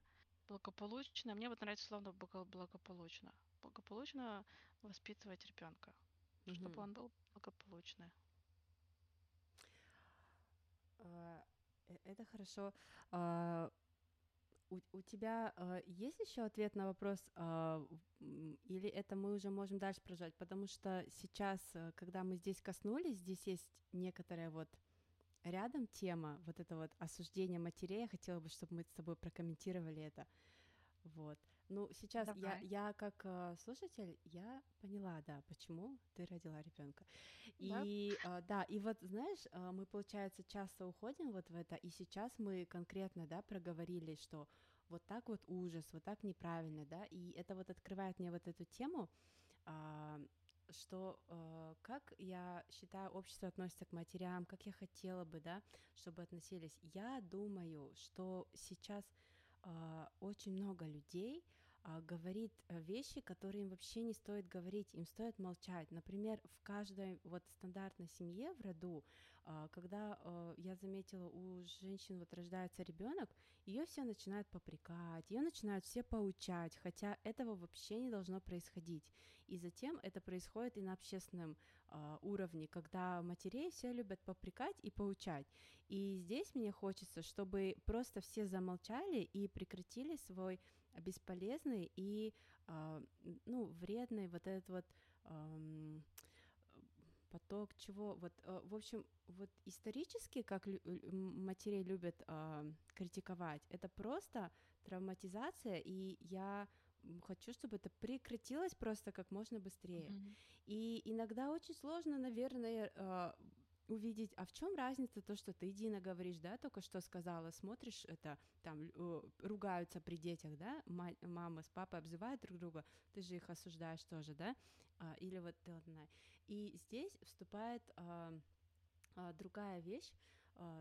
S1: благополучно. Мне вот нравится словно благо- благополучно. Благополучно воспитывать ребенка, чтобы
S2: Мгм.
S1: он был благополучный.
S2: А, э- Это хорошо. У, у тебя а, есть еще ответ на вопрос, м, или это мы уже можем дальше продолжать? Потому что сейчас, а, когда мы здесь коснулись, здесь есть некоторая вот рядом тема, вот это вот осуждение матерей. Я хотела бы, чтобы мы с тобой прокомментировали это. Вот. Ну, сейчас я,
S1: Давай.
S2: я как а, слушатель, я поняла, да, почему ты родила ребенка.
S1: Да.
S2: И а, да, и вот знаешь, а, мы, получается, часто уходим вот в это, и сейчас мы конкретно, да, проговорили, что вот так вот ужас, вот так неправильно, да, и это вот открывает мне вот эту тему, а, что как я считаю, общество относится к матерям, как я хотела бы, да, чтобы относились. Я думаю, что сейчас очень много людей говорит э, вещи, которые им вообще не стоит говорить, им стоит молчать. Например, в каждой вот стандартной семье в роду, а, когда а, я заметила у женщин вот рождается ребенок, ее все начинают попрекать, ее начинают все поучать, хотя этого вообще не должно происходить. И затем это происходит и на общественном а, уровне, когда матерей все любят попрекать и поучать. И здесь мне хочется, чтобы просто все замолчали и прекратили свой бесполезный и а, ну вредный вот этот вот поток чего вот э, в общем вот исторически как лю- лю- м, матерей любят а, критиковать это просто травматизация и я хочу чтобы это прекратилось просто как можно быстрее
S1: Мгм.
S2: и иногда очень сложно, наверное, а, увидеть, а в чем разница то, что ты, Дина, говоришь, да, только что сказала, смотришь, это там э, ругаются при детях, да, ма- мама с папой обзывают друг друга, ты же их осуждаешь тоже, да, А, или вот ты одна. И здесь вступает а, а, другая вещь,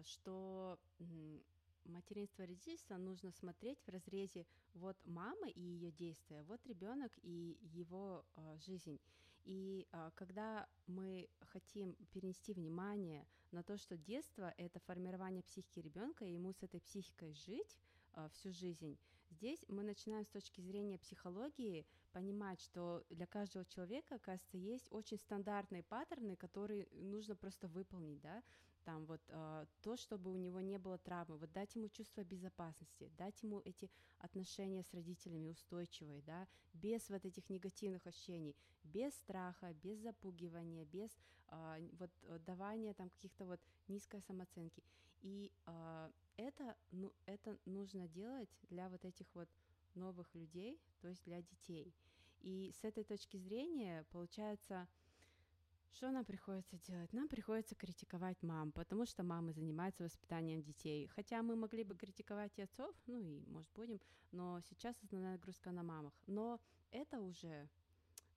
S2: что м, материнство и родительство нужно смотреть в разрезе вот мама и ее действия, вот ребенок и его жизнь. И а, когда мы хотим перенести внимание на то, что детство это формирование психики ребенка, и ему с этой психикой жить а, всю жизнь, здесь мы начинаем с точки зрения психологии понимать, что для каждого человека, оказывается, есть очень стандартные паттерны, которые нужно просто выполнить, да, там вот а, то, чтобы у него не было травмы, вот дать ему чувство безопасности, дать ему эти отношения с родителями устойчивые, да, без вот этих негативных ощущений, без страха, без запугивания, без а, н- вот э, давания там каких-то вот низкой самооценки. И а, это, ну, это нужно делать для вот этих вот новых людей, то есть для детей. И с этой точки зрения получается, что нам приходится делать? Нам приходится критиковать мам, потому что мамы занимаются воспитанием детей. Хотя мы могли бы критиковать и отцов, ну и, может, будем, но сейчас основная нагрузка на мамах. Но это уже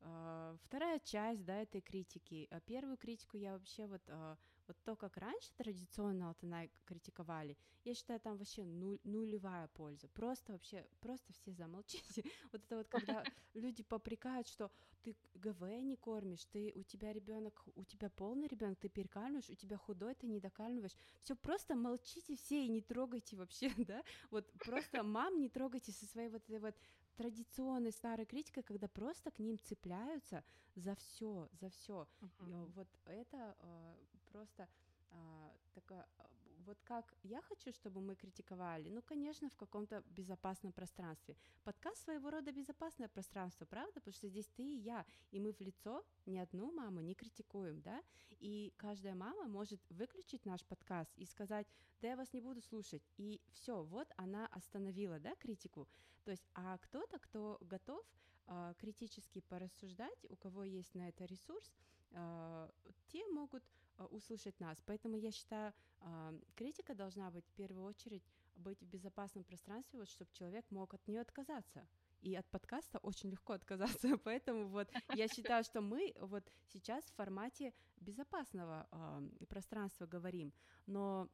S2: а, вторая часть, да, этой критики. А первую критику я вообще вот, а, вот то, как раньше традиционно Алтанай критиковали, я считаю, там вообще нуль- нулевая польза. Просто вообще, просто все замолчите. Вот это вот, когда люди попрекают, что ты ГВ не кормишь, ты, у тебя ребенок, у тебя полный ребенок, ты перекармливаешь, у тебя худой, ты не докармливаешь. Все, просто молчите все и не трогайте вообще, да? Вот просто мам не трогайте со своей вот этой вот традиционной старой критикой, когда просто к ним цепляются за все, за все.
S1: Мгм.
S2: Вот это э, просто а, такая, а, вот как я хочу, чтобы мы критиковали, ну, конечно, в каком-то безопасном пространстве. Подкаст своего рода безопасное пространство, правда? Потому что здесь ты и я, и мы в лицо ни одну маму не критикуем, да? И каждая мама может выключить наш подкаст и сказать, да я вас не буду слушать, и все, вот она остановила, да, критику. То есть, а кто-то, кто готов э, критически порассуждать, у кого есть на это ресурс, э, те могут услышать нас. Поэтому я считаю, а, критика должна быть в первую очередь быть в безопасном пространстве, вот, чтобы человек мог от нее отказаться. И от подкаста очень легко отказаться, поэтому вот я считаю, что мы вот сейчас в формате безопасного э, пространства говорим, но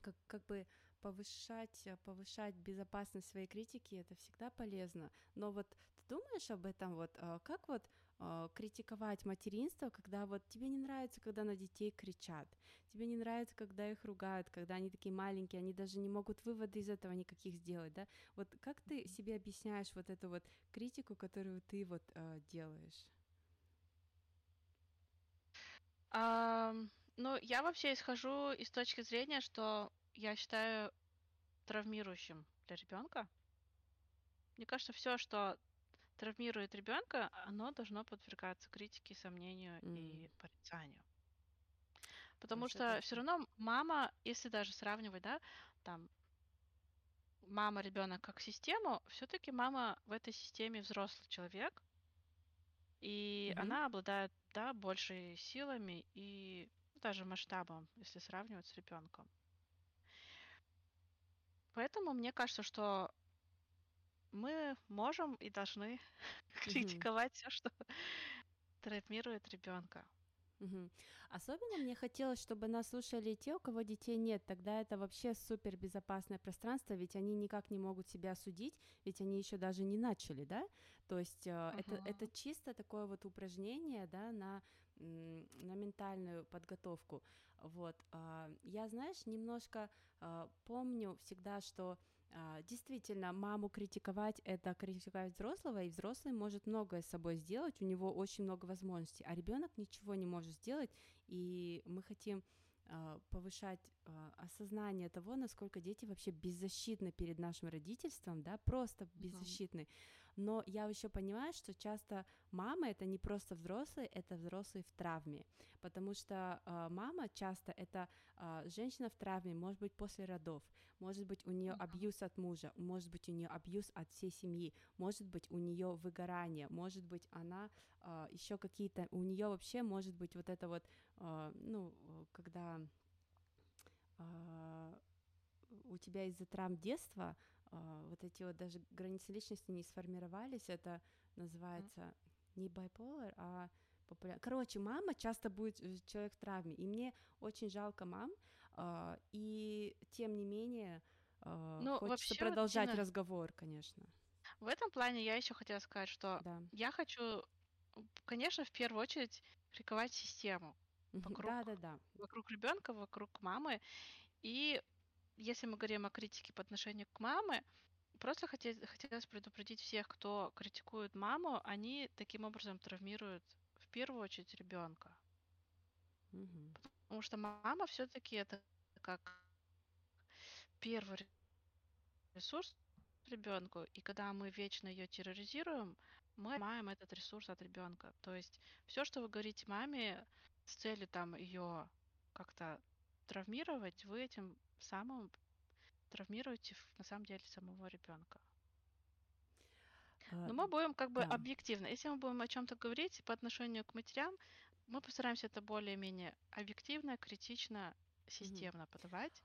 S2: как, как бы повышать, повышать безопасность своей критики это всегда полезно. Но вот ты думаешь об этом вот, как вот э, критиковать материнство, когда вот тебе не нравится, когда на детей кричат, тебе не нравится, когда их ругают, когда они такие маленькие, они даже не могут выводы из этого никаких сделать, да? Вот как ты себе объясняешь вот эту вот критику, которую ты вот э, делаешь?
S1: Um, ну, я вообще исхожу из точки зрения, что я считаю травмирующим для ребенка. Мне кажется, все, что травмирует ребенка, оно должно подвергаться критике, сомнению mm. и порицанию. Потому ну, что все равно мама, если даже сравнивать, да, там мама ребенок как систему, все-таки мама в этой системе взрослый человек, и mm-hmm. она обладает да, большей силами и даже масштабом, если сравнивать с ребенком. Поэтому мне кажется, что мы можем и должны критиковать все, что травмирует ребенка.
S2: Угу. Особенно мне хотелось, чтобы нас слушали те, у кого детей нет. Тогда это вообще супер безопасное пространство, ведь они никак не могут себя судить, ведь они еще даже не начали, да? То есть uh-huh. это, это чисто такое вот упражнение, да, на, на ментальную подготовку. Вот. А, я, знаешь, немножко а, помню всегда, что действительно, маму критиковать — это критиковать взрослого, и взрослый может многое с собой сделать, у него очень много возможностей, а ребенок ничего не может сделать, и мы хотим а, повышать а, осознание того, насколько дети вообще беззащитны перед нашим родительством, да, просто беззащитны. Но я еще понимаю, что часто мама это не просто взрослые, это взрослые в травме, потому что э, мама часто это э, женщина в травме, может быть после родов, может быть у нее абьюз от мужа, может быть у нее абьюз от всей семьи, может быть у нее выгорание, может быть она э, еще какие-то, у нее вообще может быть вот это вот, э, ну, когда у тебя из-за травм детства а, вот эти вот даже границы личности не сформировались, это называется mm. не bipolar, а популяр... Короче, мама часто будет э, человек в травме, и мне очень жалко мам, э, и тем не менее э, ну, хочется вообще, продолжать Тина, разговор, конечно.
S1: В этом плане я еще хотела сказать, что да. я хочу, конечно, в первую очередь приковать систему вокруг, да, да, да. вокруг ребенка, вокруг мамы, и если мы говорим о критике по отношению к маме, просто хотелось, хотелось предупредить всех, кто критикует маму, они таким образом травмируют в первую очередь ребенка. Угу. Потому что мама все-таки это как первый ресурс ребенку, и когда мы вечно ее терроризируем, мы отнимаем этот ресурс от ребенка. То есть все, что вы говорите маме с целью там ее как-то травмировать, вы этим самым травмируете на самом деле самого ребенка. Но мы будем как бы да. объективно. Если мы будем о чем-то говорить по отношению к матерям, мы постараемся это более-менее объективно, критично, системно mm-hmm. подавать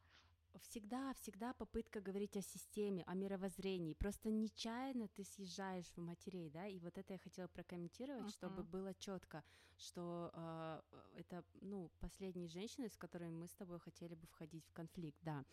S2: всегда, всегда попытка говорить о системе, о мировоззрении. Просто нечаянно ты съезжаешь в матерей, да, и вот это я хотела прокомментировать, uh-huh. чтобы было четко, что э, это, ну, последние женщины, с которыми мы с тобой хотели бы входить в конфликт, да.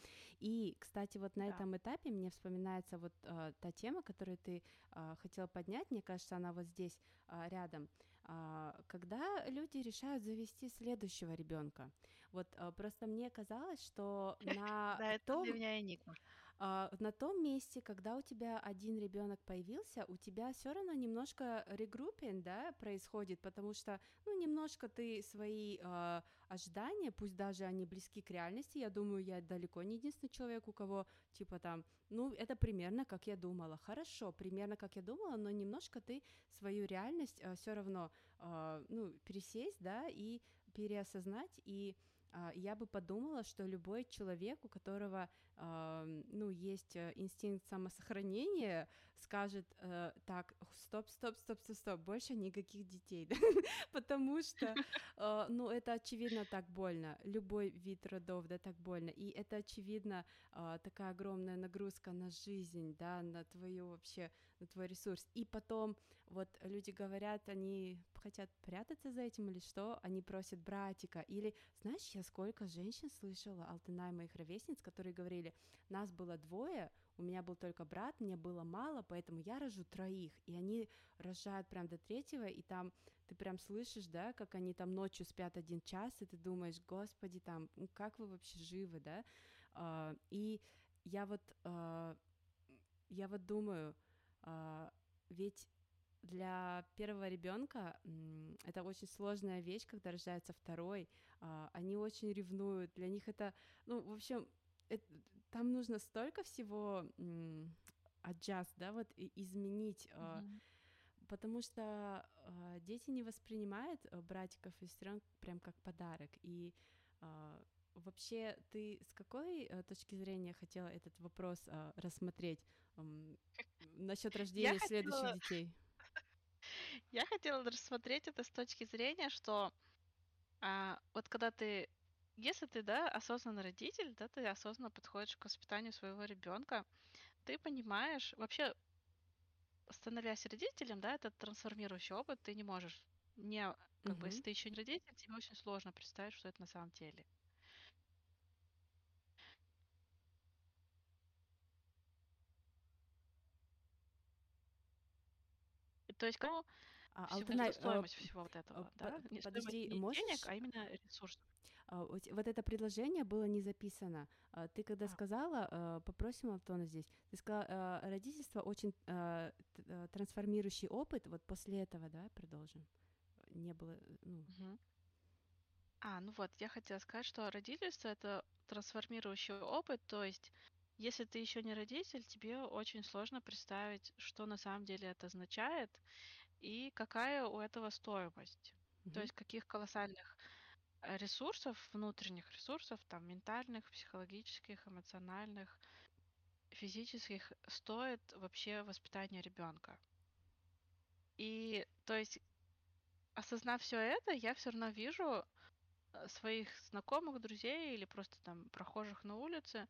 S2: И, кстати, вот на да. этом этапе мне вспоминается вот э, та тема, которую ты э, хотела поднять, мне кажется, она вот здесь э, рядом. А, когда люди решают завести следующего ребенка. Вот а, просто мне казалось, что на
S1: да, это том... для меня энигма.
S2: а, на том месте, когда у тебя один ребенок появился, у тебя все равно немножко регруппинг, да, происходит, потому что, ну, немножко ты свои э, ожидания, пусть даже они близки к реальности, я думаю, я далеко не единственный человек, у кого, типа, там, ну, это примерно как я думала, хорошо, примерно как я думала, но немножко ты свою реальность э, все равно, э, ну, пересесть, да, и переосознать, и а, я бы подумала, что любой человек, у которого, ну, есть э, инстинкт самосохранения, скажет э, так, стоп, стоп, стоп, стоп, стоп, больше никаких детей, потому что, э, ну, это очевидно так больно, любой вид родов, да, так больно, и это очевидно такая огромная нагрузка на жизнь, да, на твою вообще, на твой ресурс, и потом вот люди говорят, они хотят прятаться за этим или что, они просят братика, или, знаешь, я сколько женщин слышала, Алтынай, моих ровесниц, которые говорили, нас было двое, у меня был только брат, мне было мало, поэтому я рожу троих, и они рожают прям до третьего, и там ты прям слышишь, да, как они там ночью спят один час, и ты думаешь, господи, там, ну как вы вообще живы, да, uh, и я вот, uh, я вот думаю, ведь для первого ребенка это очень сложная вещь, когда рождается второй. А, они очень ревнуют. Для них это, ну, в общем, это, там нужно столько всего adjust, да, вот изменить. Mm-hmm. Потому что дети не воспринимают э, братиков и сестрен прям как подарок. И а, Вообще, ты с какой э, точки зрения хотела этот вопрос э, рассмотреть э, насчет рождения следующих детей?
S1: Я хотела рассмотреть это с точки зрения, что а, вот когда ты, если ты, да, осознанный родитель, да, ты осознанно подходишь к воспитанию своего ребенка, ты понимаешь, вообще, становясь родителем, да, это трансформирующий опыт, ты не можешь, не, как бы, если ты еще не родитель, тебе очень сложно представить, что это на самом деле. То есть, кому а, Алтынай, стоимость а, всего вот этого, а, да? Не подожди, не можешь... денег, а именно ресурсов.
S2: А, вот это предложение было не записано. А, ты когда а. сказала, а, попросим Антона здесь, ты сказала, а, родительство очень а, трансформирующий опыт, вот после этого, да, продолжим. Не было, ну... Угу.
S1: А, ну вот, я хотела сказать, что родительство это трансформирующий опыт, то есть если ты еще не родитель, тебе очень сложно представить, что на самом деле это означает и какая у этого стоимость. Mm-hmm. То есть каких колоссальных э, ресурсов, внутренних ресурсов, там ментальных, психологических, эмоциональных, физических стоит вообще воспитание ребенка. И то есть, осознав все это, я все равно вижу э, своих знакомых, друзей или просто там прохожих на улице,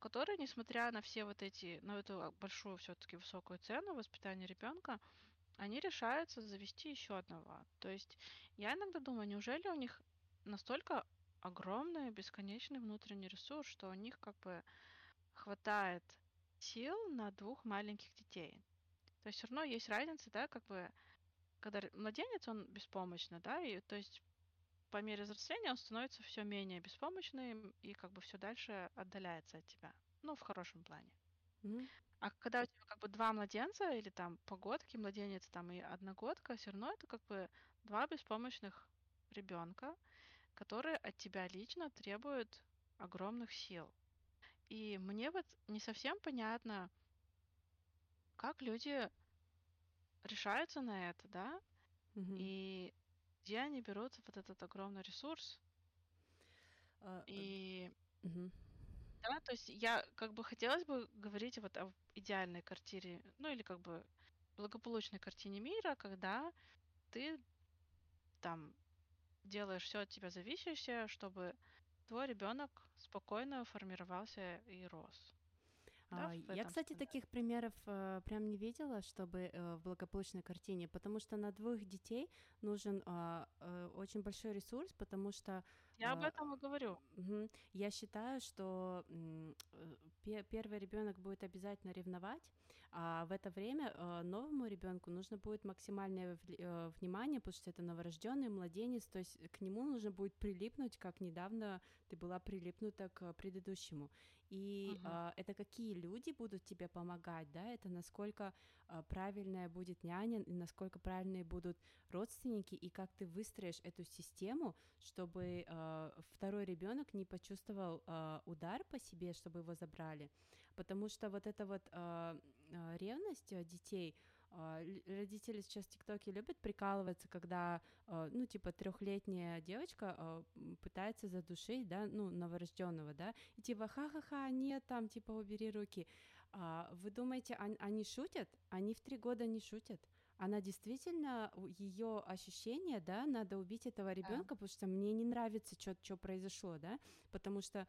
S1: которые, несмотря на все вот эти, на эту большую все-таки высокую цену воспитания ребенка, они решаются завести еще одного. То есть я иногда думаю, неужели у них настолько огромный бесконечный внутренний ресурс, что у них как бы хватает сил на двух маленьких детей. То есть все равно есть разница, да, как бы, когда младенец, он беспомощный, да, и то есть по мере взросления он становится все менее беспомощным и как бы все дальше отдаляется от тебя. Ну, в хорошем плане. Mm-hmm. А когда у тебя как бы два младенца или там погодки, младенец там и одногодка, все равно это как бы два беспомощных ребенка, которые от тебя лично требуют огромных сил. И мне вот не совсем понятно, как люди решаются на это, да? Mm-hmm. И где они берут вот этот огромный ресурс. Uh, и uh-huh. да, то есть я как бы хотелось бы говорить вот о идеальной картине, ну или как бы благополучной картине мира, когда ты там делаешь все от тебя зависящее, чтобы твой ребенок спокойно формировался и рос.
S2: Да, а, я, кстати, таких примеров э, прям не видела, чтобы э, в благополучной картине, потому что на двух детей нужен э, э, очень большой ресурс, потому что...
S1: Я об этом и говорю.
S2: Я считаю, что первый ребенок будет обязательно ревновать, А в это время э, новому ребенку нужно будет максимальное э, внимание, потому что это новорожденный младенец, то есть к нему нужно будет прилипнуть, как недавно ты была прилипнута к предыдущему. И uh-huh. а, это какие люди будут тебе помогать, да, это насколько а, правильная будет няня, и насколько правильные будут родственники, и как ты выстроишь эту систему, чтобы а, второй ребенок не почувствовал а, удар по себе, чтобы его забрали, потому что вот эта вот ревность детей, а, родители сейчас в ТикТоке любят прикалываться, когда, а, ну, типа, трехлетняя девочка а, пытается задушить, да, ну, новорожденного, да, и типа, ха-ха-ха, нет, там, типа, убери руки. Вы думаете, они шутят? Они в три года не шутят она действительно, ее ощущение, да, надо убить этого ребенка, да. потому что мне не нравится, что произошло, да, потому что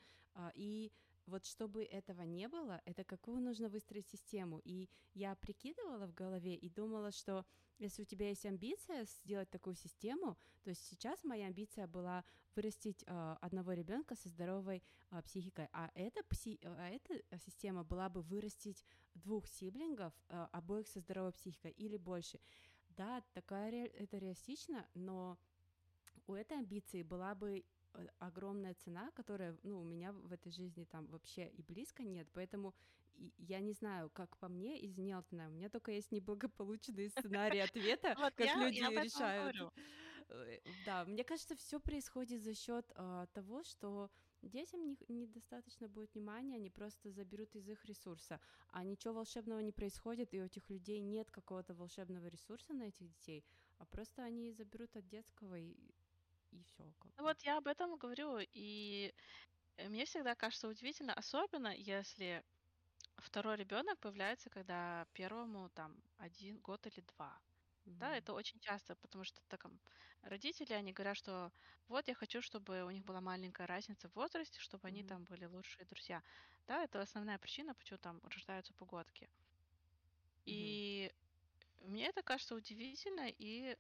S2: и вот чтобы этого не было, это какую нужно выстроить систему. И я прикидывала в голове и думала, что если у тебя есть амбиция сделать такую систему, то есть сейчас моя амбиция была вырастить э, одного ребенка со здоровой э, психикой, а эта, пси, а эта система была бы вырастить двух сиблингов, э, обоих со здоровой психикой или больше. Да, такая это реалистично, но у этой амбиции была бы Э, огромная цена, которая, ну, у меня в этой жизни там вообще и близко нет, поэтому я не знаю, как по мне, извини, Алтана, у меня только есть неблагополучный сценарий ответа, как люди решают. Э, да, мне кажется, все происходит за счет а, того, что детям не, недостаточно будет внимания, они просто заберут из их ресурса, а ничего волшебного не происходит, и у этих людей нет какого-то волшебного ресурса на этих детей, а просто они заберут от детского и и все.
S1: Ну вот я об этом говорю, и э, мне всегда кажется удивительно, особенно если второй ребенок появляется, когда первому там один год или два. Mm-hmm. Да, это очень часто, потому что так, родители, они говорят, что вот я хочу, чтобы у них была маленькая разница в возрасте, чтобы mm-hmm. они там были лучшие друзья. Да, это основная причина, почему там рождаются погодки. Mm-hmm. И мне это кажется удивительно и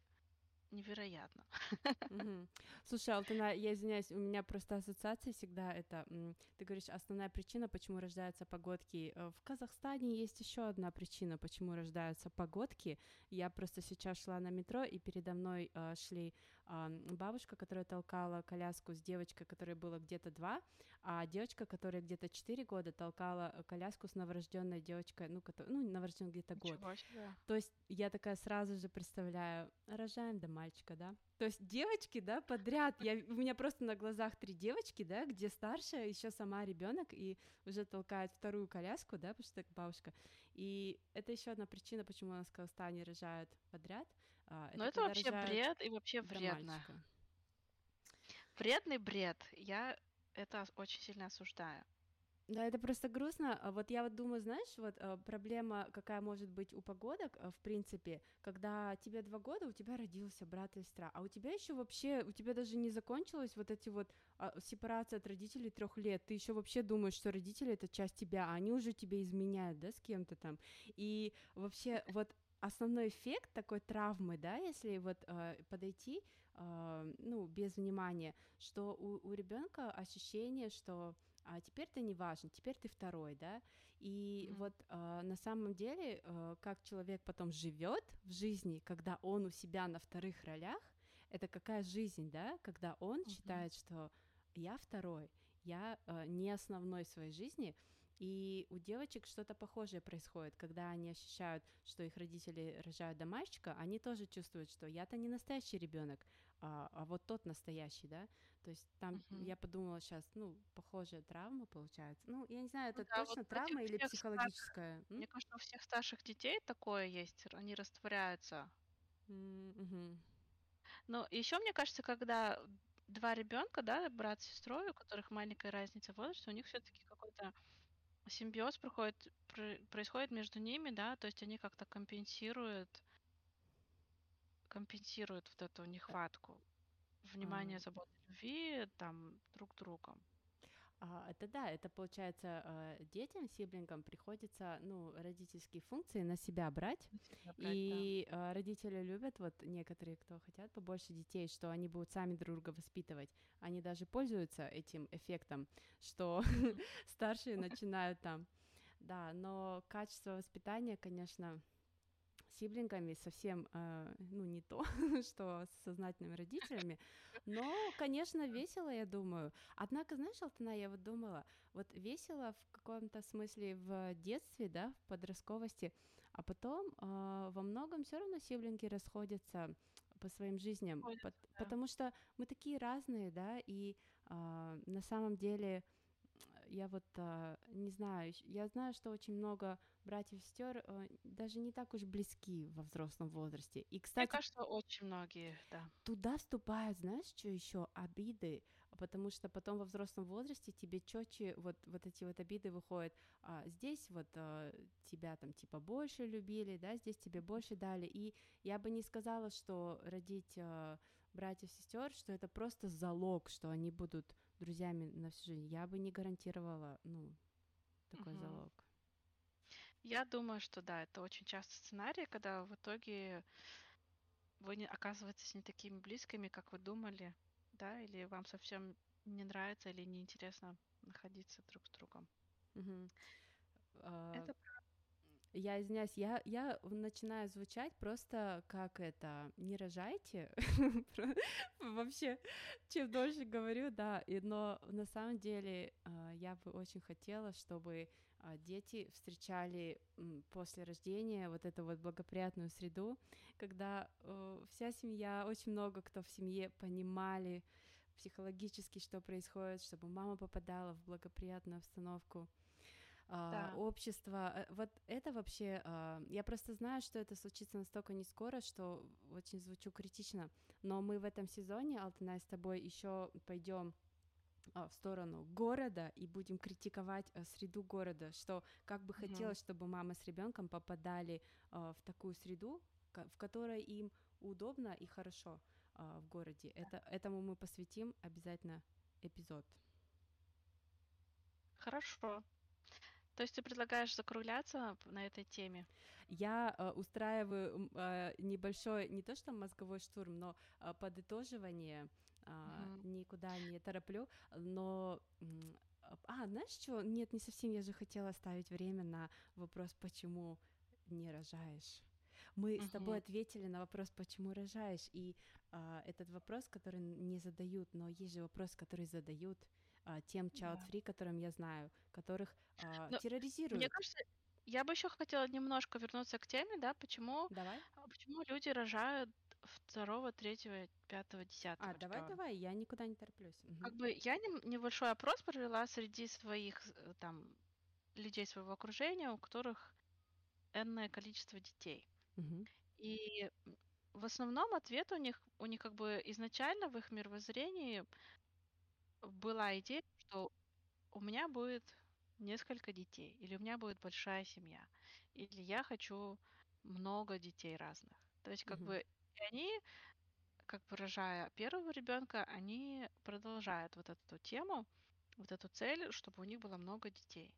S1: невероятно.
S2: Слушай, Алтана, я извиняюсь, у меня просто ассоциация всегда это, ты говоришь, основная причина, почему рождаются погодки. Э, в Казахстане есть еще одна причина, почему рождаются погодки. Я просто сейчас шла на метро, и передо мной э, шли бабушка, которая толкала коляску с девочкой, которой было где-то два, а девочка, которая где-то четыре года толкала э, коляску с новорожденной девочкой, ну, которая, ну новорожденной где-то год. То есть я такая сразу же представляю, рожаем до мальчика, да? То есть девочки, да, подряд. Я, у меня просто на глазах три девочки, да, где старшая еще сама ребенок и уже толкает вторую коляску, да, потому что так бабушка. И это еще одна причина, почему у нас в Казахстане рожают подряд.
S1: А, Но это, это вообще бред и вообще вредно. Вредный бред. Я это очень сильно осуждаю.
S2: Да, это просто грустно. А вот я вот думаю, знаешь, вот э, проблема какая может быть у погодок, в принципе, когда тебе два года, у тебя родился брат и сестра, а у тебя еще вообще, у тебя даже не закончилась вот эти вот а, сепарация от родителей трех лет, ты еще вообще думаешь, что родители это часть тебя, а они уже тебе изменяют, да, с кем-то там. И вообще вот основной эффект такой травмы, да, если вот э, подойти, э, ну, без внимания, что у, у ребенка ощущение, что а теперь ты не важен, теперь ты второй, да, и mm-hmm. вот э, на самом деле, э, как человек потом живет в жизни, когда он у себя на вторых ролях, это какая жизнь, да, когда он mm-hmm. считает, что я второй, я э, не основной в своей жизни, и у девочек что-то похожее происходит, когда они ощущают, что их родители рожают до мальчика, они тоже чувствуют, что я-то не настоящий ребенок, а, а вот тот настоящий, да. То есть там uh-huh. я подумала сейчас, ну, похожая травма получается. Ну, я не знаю, это ну, да, точно вот травма или психологическая?
S1: Старших, мне кажется, у всех старших детей такое есть, они растворяются. Mm-hmm. Ну, еще мне кажется, когда два ребенка, да, брат с сестрой, у которых маленькая разница в возрасте, у них все-таки какой-то симбиоз проходит, происходит между ними, да, то есть они как-то компенсируют, компенсируют вот эту нехватку внимания, заботы, любви там друг другом.
S2: А, это да, это получается э, детям, сиблингам приходится, ну, родительские функции на себя брать, на себя брать и да. родители любят, вот некоторые, кто хотят побольше детей, что они будут сами друг друга воспитывать, они даже пользуются этим эффектом, что старшие начинают там. Да, но качество воспитания, конечно, сиблингами совсем, э, ну, не то, что с сознательными родителями, но, конечно, весело, я думаю. Однако, знаешь, Алтана, я вот думала, вот весело в каком-то смысле в детстве, да, в подростковости, а потом э, во многом все равно сиблинги расходятся по своим жизням,
S1: Ходят,
S2: пот-
S1: да.
S2: потому что мы такие разные, да, и э, на самом деле я вот а, не знаю, я знаю, что очень много братьев и сестер а, даже не так уж близки во взрослом возрасте. И,
S1: Мне
S2: кстати,
S1: кажется, очень многие, да.
S2: туда вступают, знаешь, что еще обиды, потому что потом во взрослом возрасте тебе четче вот вот эти вот обиды выходят. А, здесь вот а, тебя там типа больше любили, да, здесь тебе больше дали. И я бы не сказала, что родить а, братьев сестер, что это просто залог, что они будут друзьями на всю жизнь. Я бы не гарантировала, ну, такой
S1: Мгм.
S2: залог.
S1: Я думаю, что да, это очень часто сценарий, когда в итоге вы не оказываетесь не такими близкими, как вы думали, да, или вам совсем не нравится или неинтересно находиться друг с другом.
S2: А,
S1: Это
S2: Я извиняюсь, я, я начинаю звучать просто как это, не рожайте, вообще, чем дольше говорю, да, и, но на самом деле а, я бы очень хотела, чтобы а, дети встречали после рождения вот эту вот благоприятную среду, когда э, вся семья, очень много кто в семье понимали психологически, что происходит, чтобы мама попадала в благоприятную обстановку,
S1: да.
S2: общество. э, Вот это вообще, а, я просто знаю, что это случится настолько не скоро, что очень звучу критично. Но мы в этом сезоне, Алтанай, с тобой еще пойдем в сторону города и будем критиковать а, среду города, что как бы хотелось, чтобы мама с ребенком попадали а, в такую среду, в которой им удобно и хорошо а, в городе. Это, этому мы посвятим обязательно эпизод.
S1: Хорошо. То есть ты предлагаешь закругляться на этой теме?
S2: Я э, устраиваю э, небольшой, не то что мозговой штурм, но э, подытоживание, а,
S1: Мгм.
S2: никуда не тороплю, но... м, А, знаешь что? Нет, не совсем, я же хотела оставить время на вопрос, почему не рожаешь. Мы с тобой ответили на вопрос, почему рожаешь, и а, этот вопрос, который не задают, но есть же вопрос, который задают тем
S1: Да.
S2: child-free, которым я знаю, которых а,
S1: Но Мне
S2: терроризируют.
S1: кажется, я бы еще хотела немножко вернуться к теме, да, почему,
S2: Давай?
S1: а, почему люди рожают второго, третьего, пятого,
S2: А,
S1: десятого
S2: давай, давай, я никуда не тороплюсь. Мгм.
S1: Как бы я нем- небольшой опрос провела среди своих э, там людей своего окружения, у которых энное количество детей.
S2: Мгм.
S1: И в основном ответ у них, у них как бы изначально в их мировоззрении была идея, что у меня будет несколько детей, или у меня будет большая семья, или я хочу много детей разных. То есть как
S2: Мгм.
S1: бы и они, как бы рожая первого ребенка, они продолжают вот эту тему, вот эту цель, чтобы у них было много детей.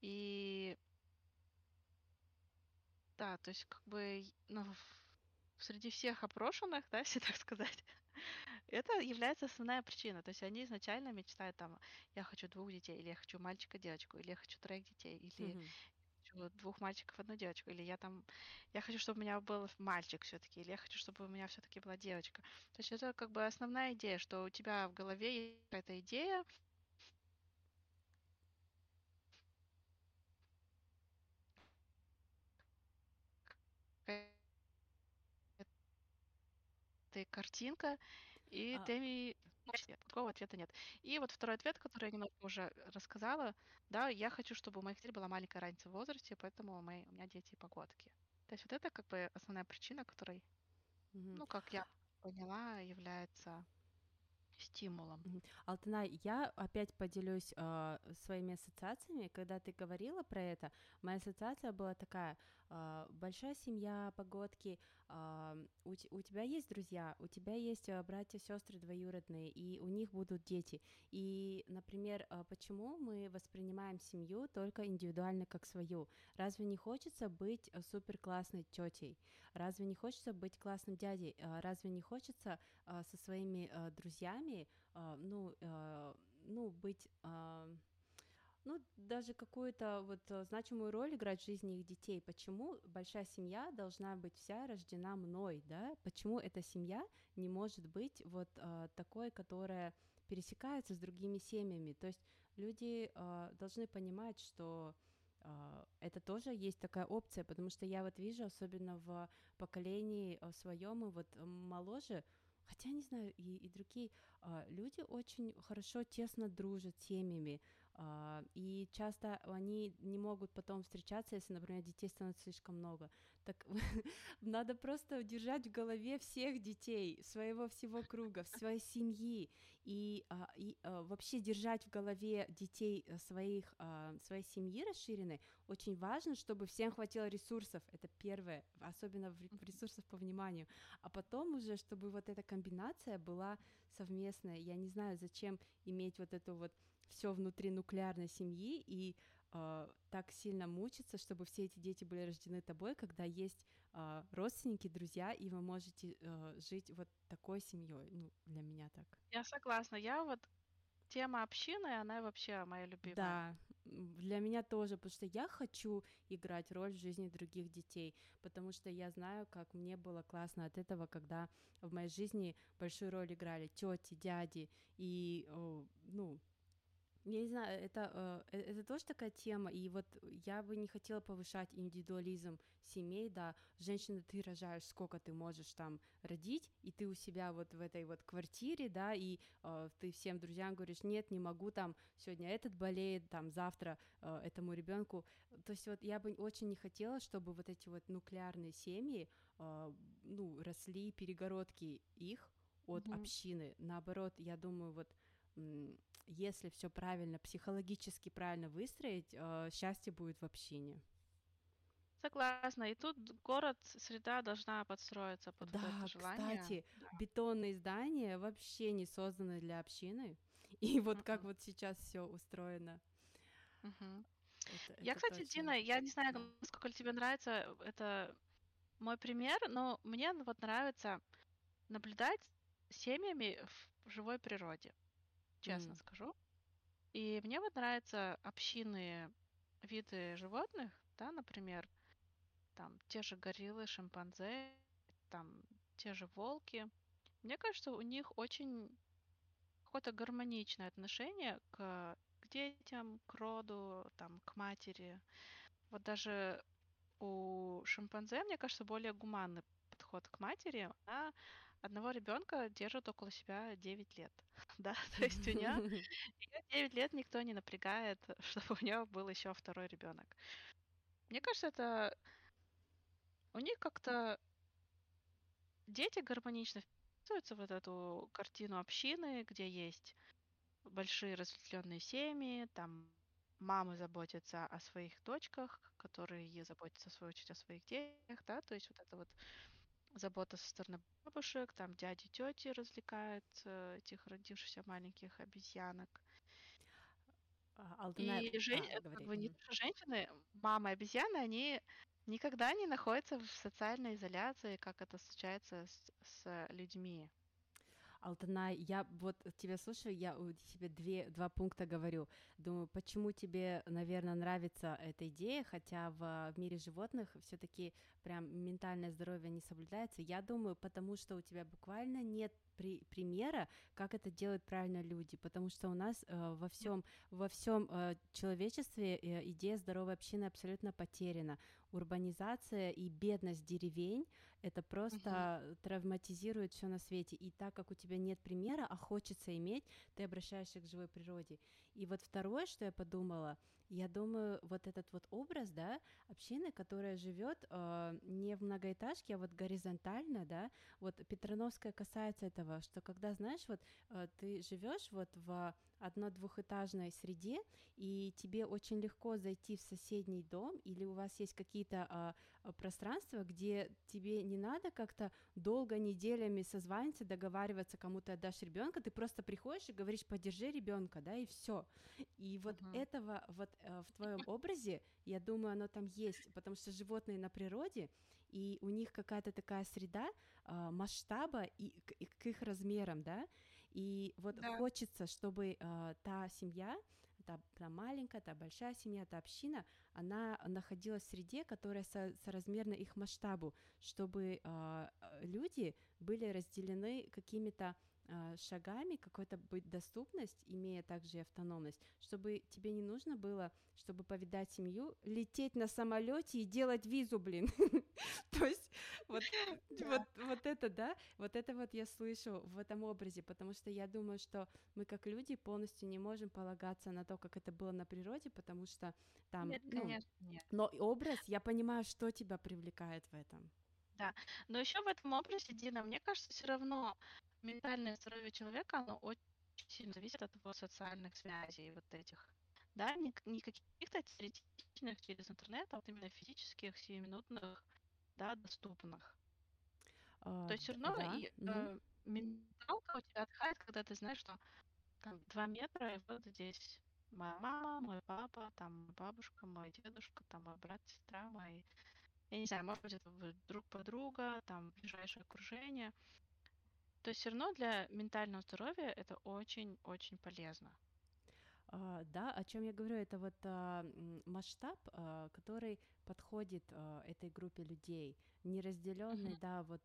S1: И да, то есть как бы ну, среди всех опрошенных, да, если так сказать, это является основная причина. То есть они изначально мечтают там, я хочу двух детей, или я хочу мальчика, девочку, или я хочу троих детей, или хочу двух мальчиков, одну девочку, или я там, я хочу, чтобы у меня был мальчик все-таки, или я хочу, чтобы у меня все-таки была девочка. То есть это как бы основная идея, что у тебя в голове есть какая-то идея, какая-то картинка, и
S2: А,
S1: ты ми- ну, ответ. Другого ответа нет. И вот второй ответ, который я немного уже рассказала, да, я хочу, чтобы у моих детей была маленькая разница в возрасте, поэтому мои, у меня дети погодки. То есть вот это как бы основная причина, которой,
S2: мгм.
S1: ну, как я поняла, является стимулом.
S2: Алтынай, я опять поделюсь а, своими ассоциациями. Когда ты говорила про это, моя ассоциация была такая: большая семья, погодки, а, у, у тебя есть друзья, у тебя есть а, братья, сестры двоюродные, и у них будут дети. И, например, а, почему мы воспринимаем семью только индивидуально как свою? Разве не хочется быть супер классной тетей? Разве не хочется быть классным дядей? А, Разве не хочется а, со своими а, друзьями, а, ну, а, ну, быть, а, ну, даже какую-то вот э, значимую роль играть в жизни их детей. Почему большая семья должна быть вся рождена мной, да? Почему эта семья не может быть вот э, такой, которая пересекается с другими семьями? То есть люди э, должны понимать, что это тоже есть такая опция, потому что я вот вижу, особенно в поколении своем и вот моложе, хотя не знаю, и, и другие люди очень хорошо, тесно дружат с семьями, а, и часто они не могут потом встречаться, если, например, детей становится слишком много. Так надо просто удержать в голове всех детей, своего всего круга, своей семьи, и, а, и а, вообще держать в голове детей своих, своей семьи расширенной. Очень важно, чтобы всем хватило ресурсов, это первое, особенно ресурсов по вниманию. А потом уже, чтобы вот эта комбинация была совместная. Я не знаю, зачем иметь вот эту вот все внутри нуклеарной семьи и э, так сильно мучиться, чтобы все эти дети были рождены тобой, когда есть э, родственники, друзья, и вы можете э, жить вот такой семьей. Ну, для меня так.
S1: Я согласна. Я вот тема общины, она вообще моя любимая.
S2: Да, для меня тоже, потому что я хочу играть роль в жизни других детей, потому что я знаю, как мне было классно от этого, когда в моей жизни большую роль играли тети, дяди, и, ну, я не знаю, это, э, это тоже такая тема, и вот я бы не хотела повышать индивидуализм семей, да, женщина, ты рожаешь, сколько ты можешь там родить, и ты у себя вот в этой вот квартире, да, и э, ты всем друзьям говоришь, нет, не могу, там, сегодня этот болеет, там, завтра э, этому ребенку, то есть вот я бы очень не хотела, чтобы вот эти вот нуклеарные семьи, э, ну, росли перегородки их от mm-hmm. общины, наоборот, я думаю, вот если все правильно, психологически правильно выстроить, э, счастье будет в общине.
S1: Согласна. И тут город, среда должна подстроиться под
S2: да,
S1: это желание.
S2: Кстати, да. бетонные здания вообще не созданы для общины. И вот uh-huh. как вот сейчас все устроено.
S1: Uh-huh. Это, я, это кстати, точно. Дина, я не знаю, насколько тебе нравится это мой пример, но мне вот нравится наблюдать семьями в живой природе честно mm. скажу. И мне вот нравятся общины виды животных, да, например, там те же гориллы, шимпанзе, там те же волки. Мне кажется, у них очень какое-то гармоничное отношение к, к детям, к роду, там, к матери. Вот даже у шимпанзе, мне кажется, более гуманный подход к матери. Она одного ребенка держит около себя 9 лет. Да, то есть у нее 9 лет никто не напрягает, чтобы у нее был еще второй ребенок. Мне кажется, это у них как-то дети гармонично вписываются в вот эту картину общины, где есть большие разветвленные семьи, там мамы заботятся о своих дочках, которые заботятся, в свою очередь, о своих детях, да, то есть вот это вот забота со стороны бабушек, там дяди, тети развлекают э, этих родившихся маленьких обезьянок. А, Алтана... И жен... а, как бы, не женщины, мамы обезьяны, они никогда не находятся в социальной изоляции, как это случается с, с людьми.
S2: Алтанай, я вот тебя слушаю, я тебе две, два пункта говорю. Думаю, почему тебе, наверное, нравится эта идея, хотя в, в мире животных все-таки прям ментальное здоровье не соблюдается. Я думаю, потому что у тебя буквально нет при, примера, как это делают правильно люди, потому что у нас э, во всем во всем э, человечестве э, идея здоровой общины абсолютно потеряна. Урбанизация и бедность деревень это просто uh-huh. травматизирует все на свете. И так как у тебя нет примера, а хочется иметь, ты обращаешься к живой природе. И вот второе, что я подумала, я думаю, вот этот вот образ, да, общины, которая живет э, не в многоэтажке, а вот горизонтально, да, вот Петрановская касается этого, что когда, знаешь, вот э, ты живешь вот в одно-двухэтажной среде, и тебе очень легко зайти в соседний дом, или у вас есть какие-то а, пространства, где тебе не надо как-то долго неделями созваниваться, договариваться, кому ты отдашь ребенка, ты просто приходишь и говоришь, поддержи ребенка, да, и все. И вот uh-huh. этого вот в твоем образе, я думаю, оно там есть, потому что животные на природе, и у них какая-то такая среда а, масштаба и к, их размерам, да, и вот да. хочется, чтобы э, та семья, та, та маленькая, та большая семья, та община, она находилась в среде, которая со, соразмерна их масштабу, чтобы э, люди были разделены какими-то а, шагами какой-то быть доступность, имея также и автономность, чтобы тебе не нужно было, чтобы повидать семью, лететь на самолете и делать визу, блин. То есть вот, вот, вот это, да, вот это вот я слышу в этом образе, потому что я думаю, что мы как люди полностью не можем полагаться на то, как это было на природе, потому что там...
S1: Нет, ну, конечно, нет.
S2: Но образ, я понимаю, что тебя привлекает в этом.
S1: Да, но еще в этом образе, Дина, мне кажется, все равно ментальное здоровье человека, оно очень сильно зависит от его социальных связей, вот этих. Да, не, не каких-то теоретичных через интернет, а вот именно физических, сиюминутных, да, доступных. А, То есть все равно да. и, э, менталка у тебя отдыхает, когда ты знаешь, что там два метра, и вот здесь моя мама, мой папа, там бабушка, мой дедушка, там мой брат, сестра, мои, я не знаю, может быть, это друг подруга, там ближайшее окружение. То есть все равно для ментального здоровья это очень-очень полезно.
S2: А, да, о чем я говорю, это вот а, масштаб, а, который подходит этой группе людей, не разделенный, mm-hmm. да, вот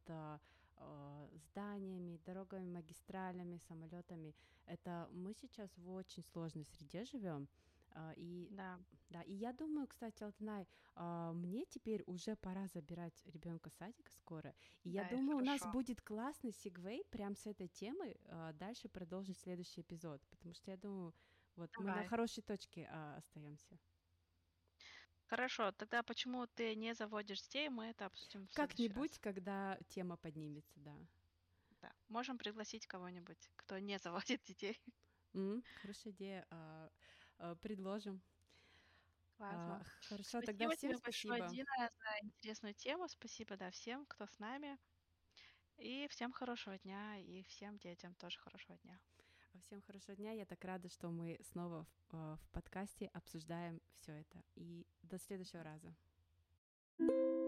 S2: зданиями, дорогами, магистралями, самолетами. Это мы сейчас в очень сложной среде живем. А, и,
S1: да.
S2: да, и я думаю, кстати, Алтынай, а, мне теперь уже пора забирать ребенка садика скоро. И да, я думаю, у нас будет классный сегвей прям с этой темы а, дальше продолжить следующий эпизод, потому что я думаю, вот мы на хорошей точке остаемся.
S1: Хорошо, тогда почему ты не заводишь детей, мы это обсудим в
S2: Как-нибудь, когда тема поднимется, да.
S1: Да, можем пригласить кого-нибудь, кто не заводит детей.
S2: Mm, хорошая идея. Э, предложим.
S1: Классно.
S2: А, хорошо, спасибо тогда всем
S1: спасибо. большое, Дина, за интересную тему. Спасибо, да, всем, кто с нами. И всем хорошего дня, и всем детям тоже хорошего дня.
S2: Всем хорошего дня. Я так рада, что мы снова в, э, в подкасте обсуждаем все это. И до следующего раза. thank you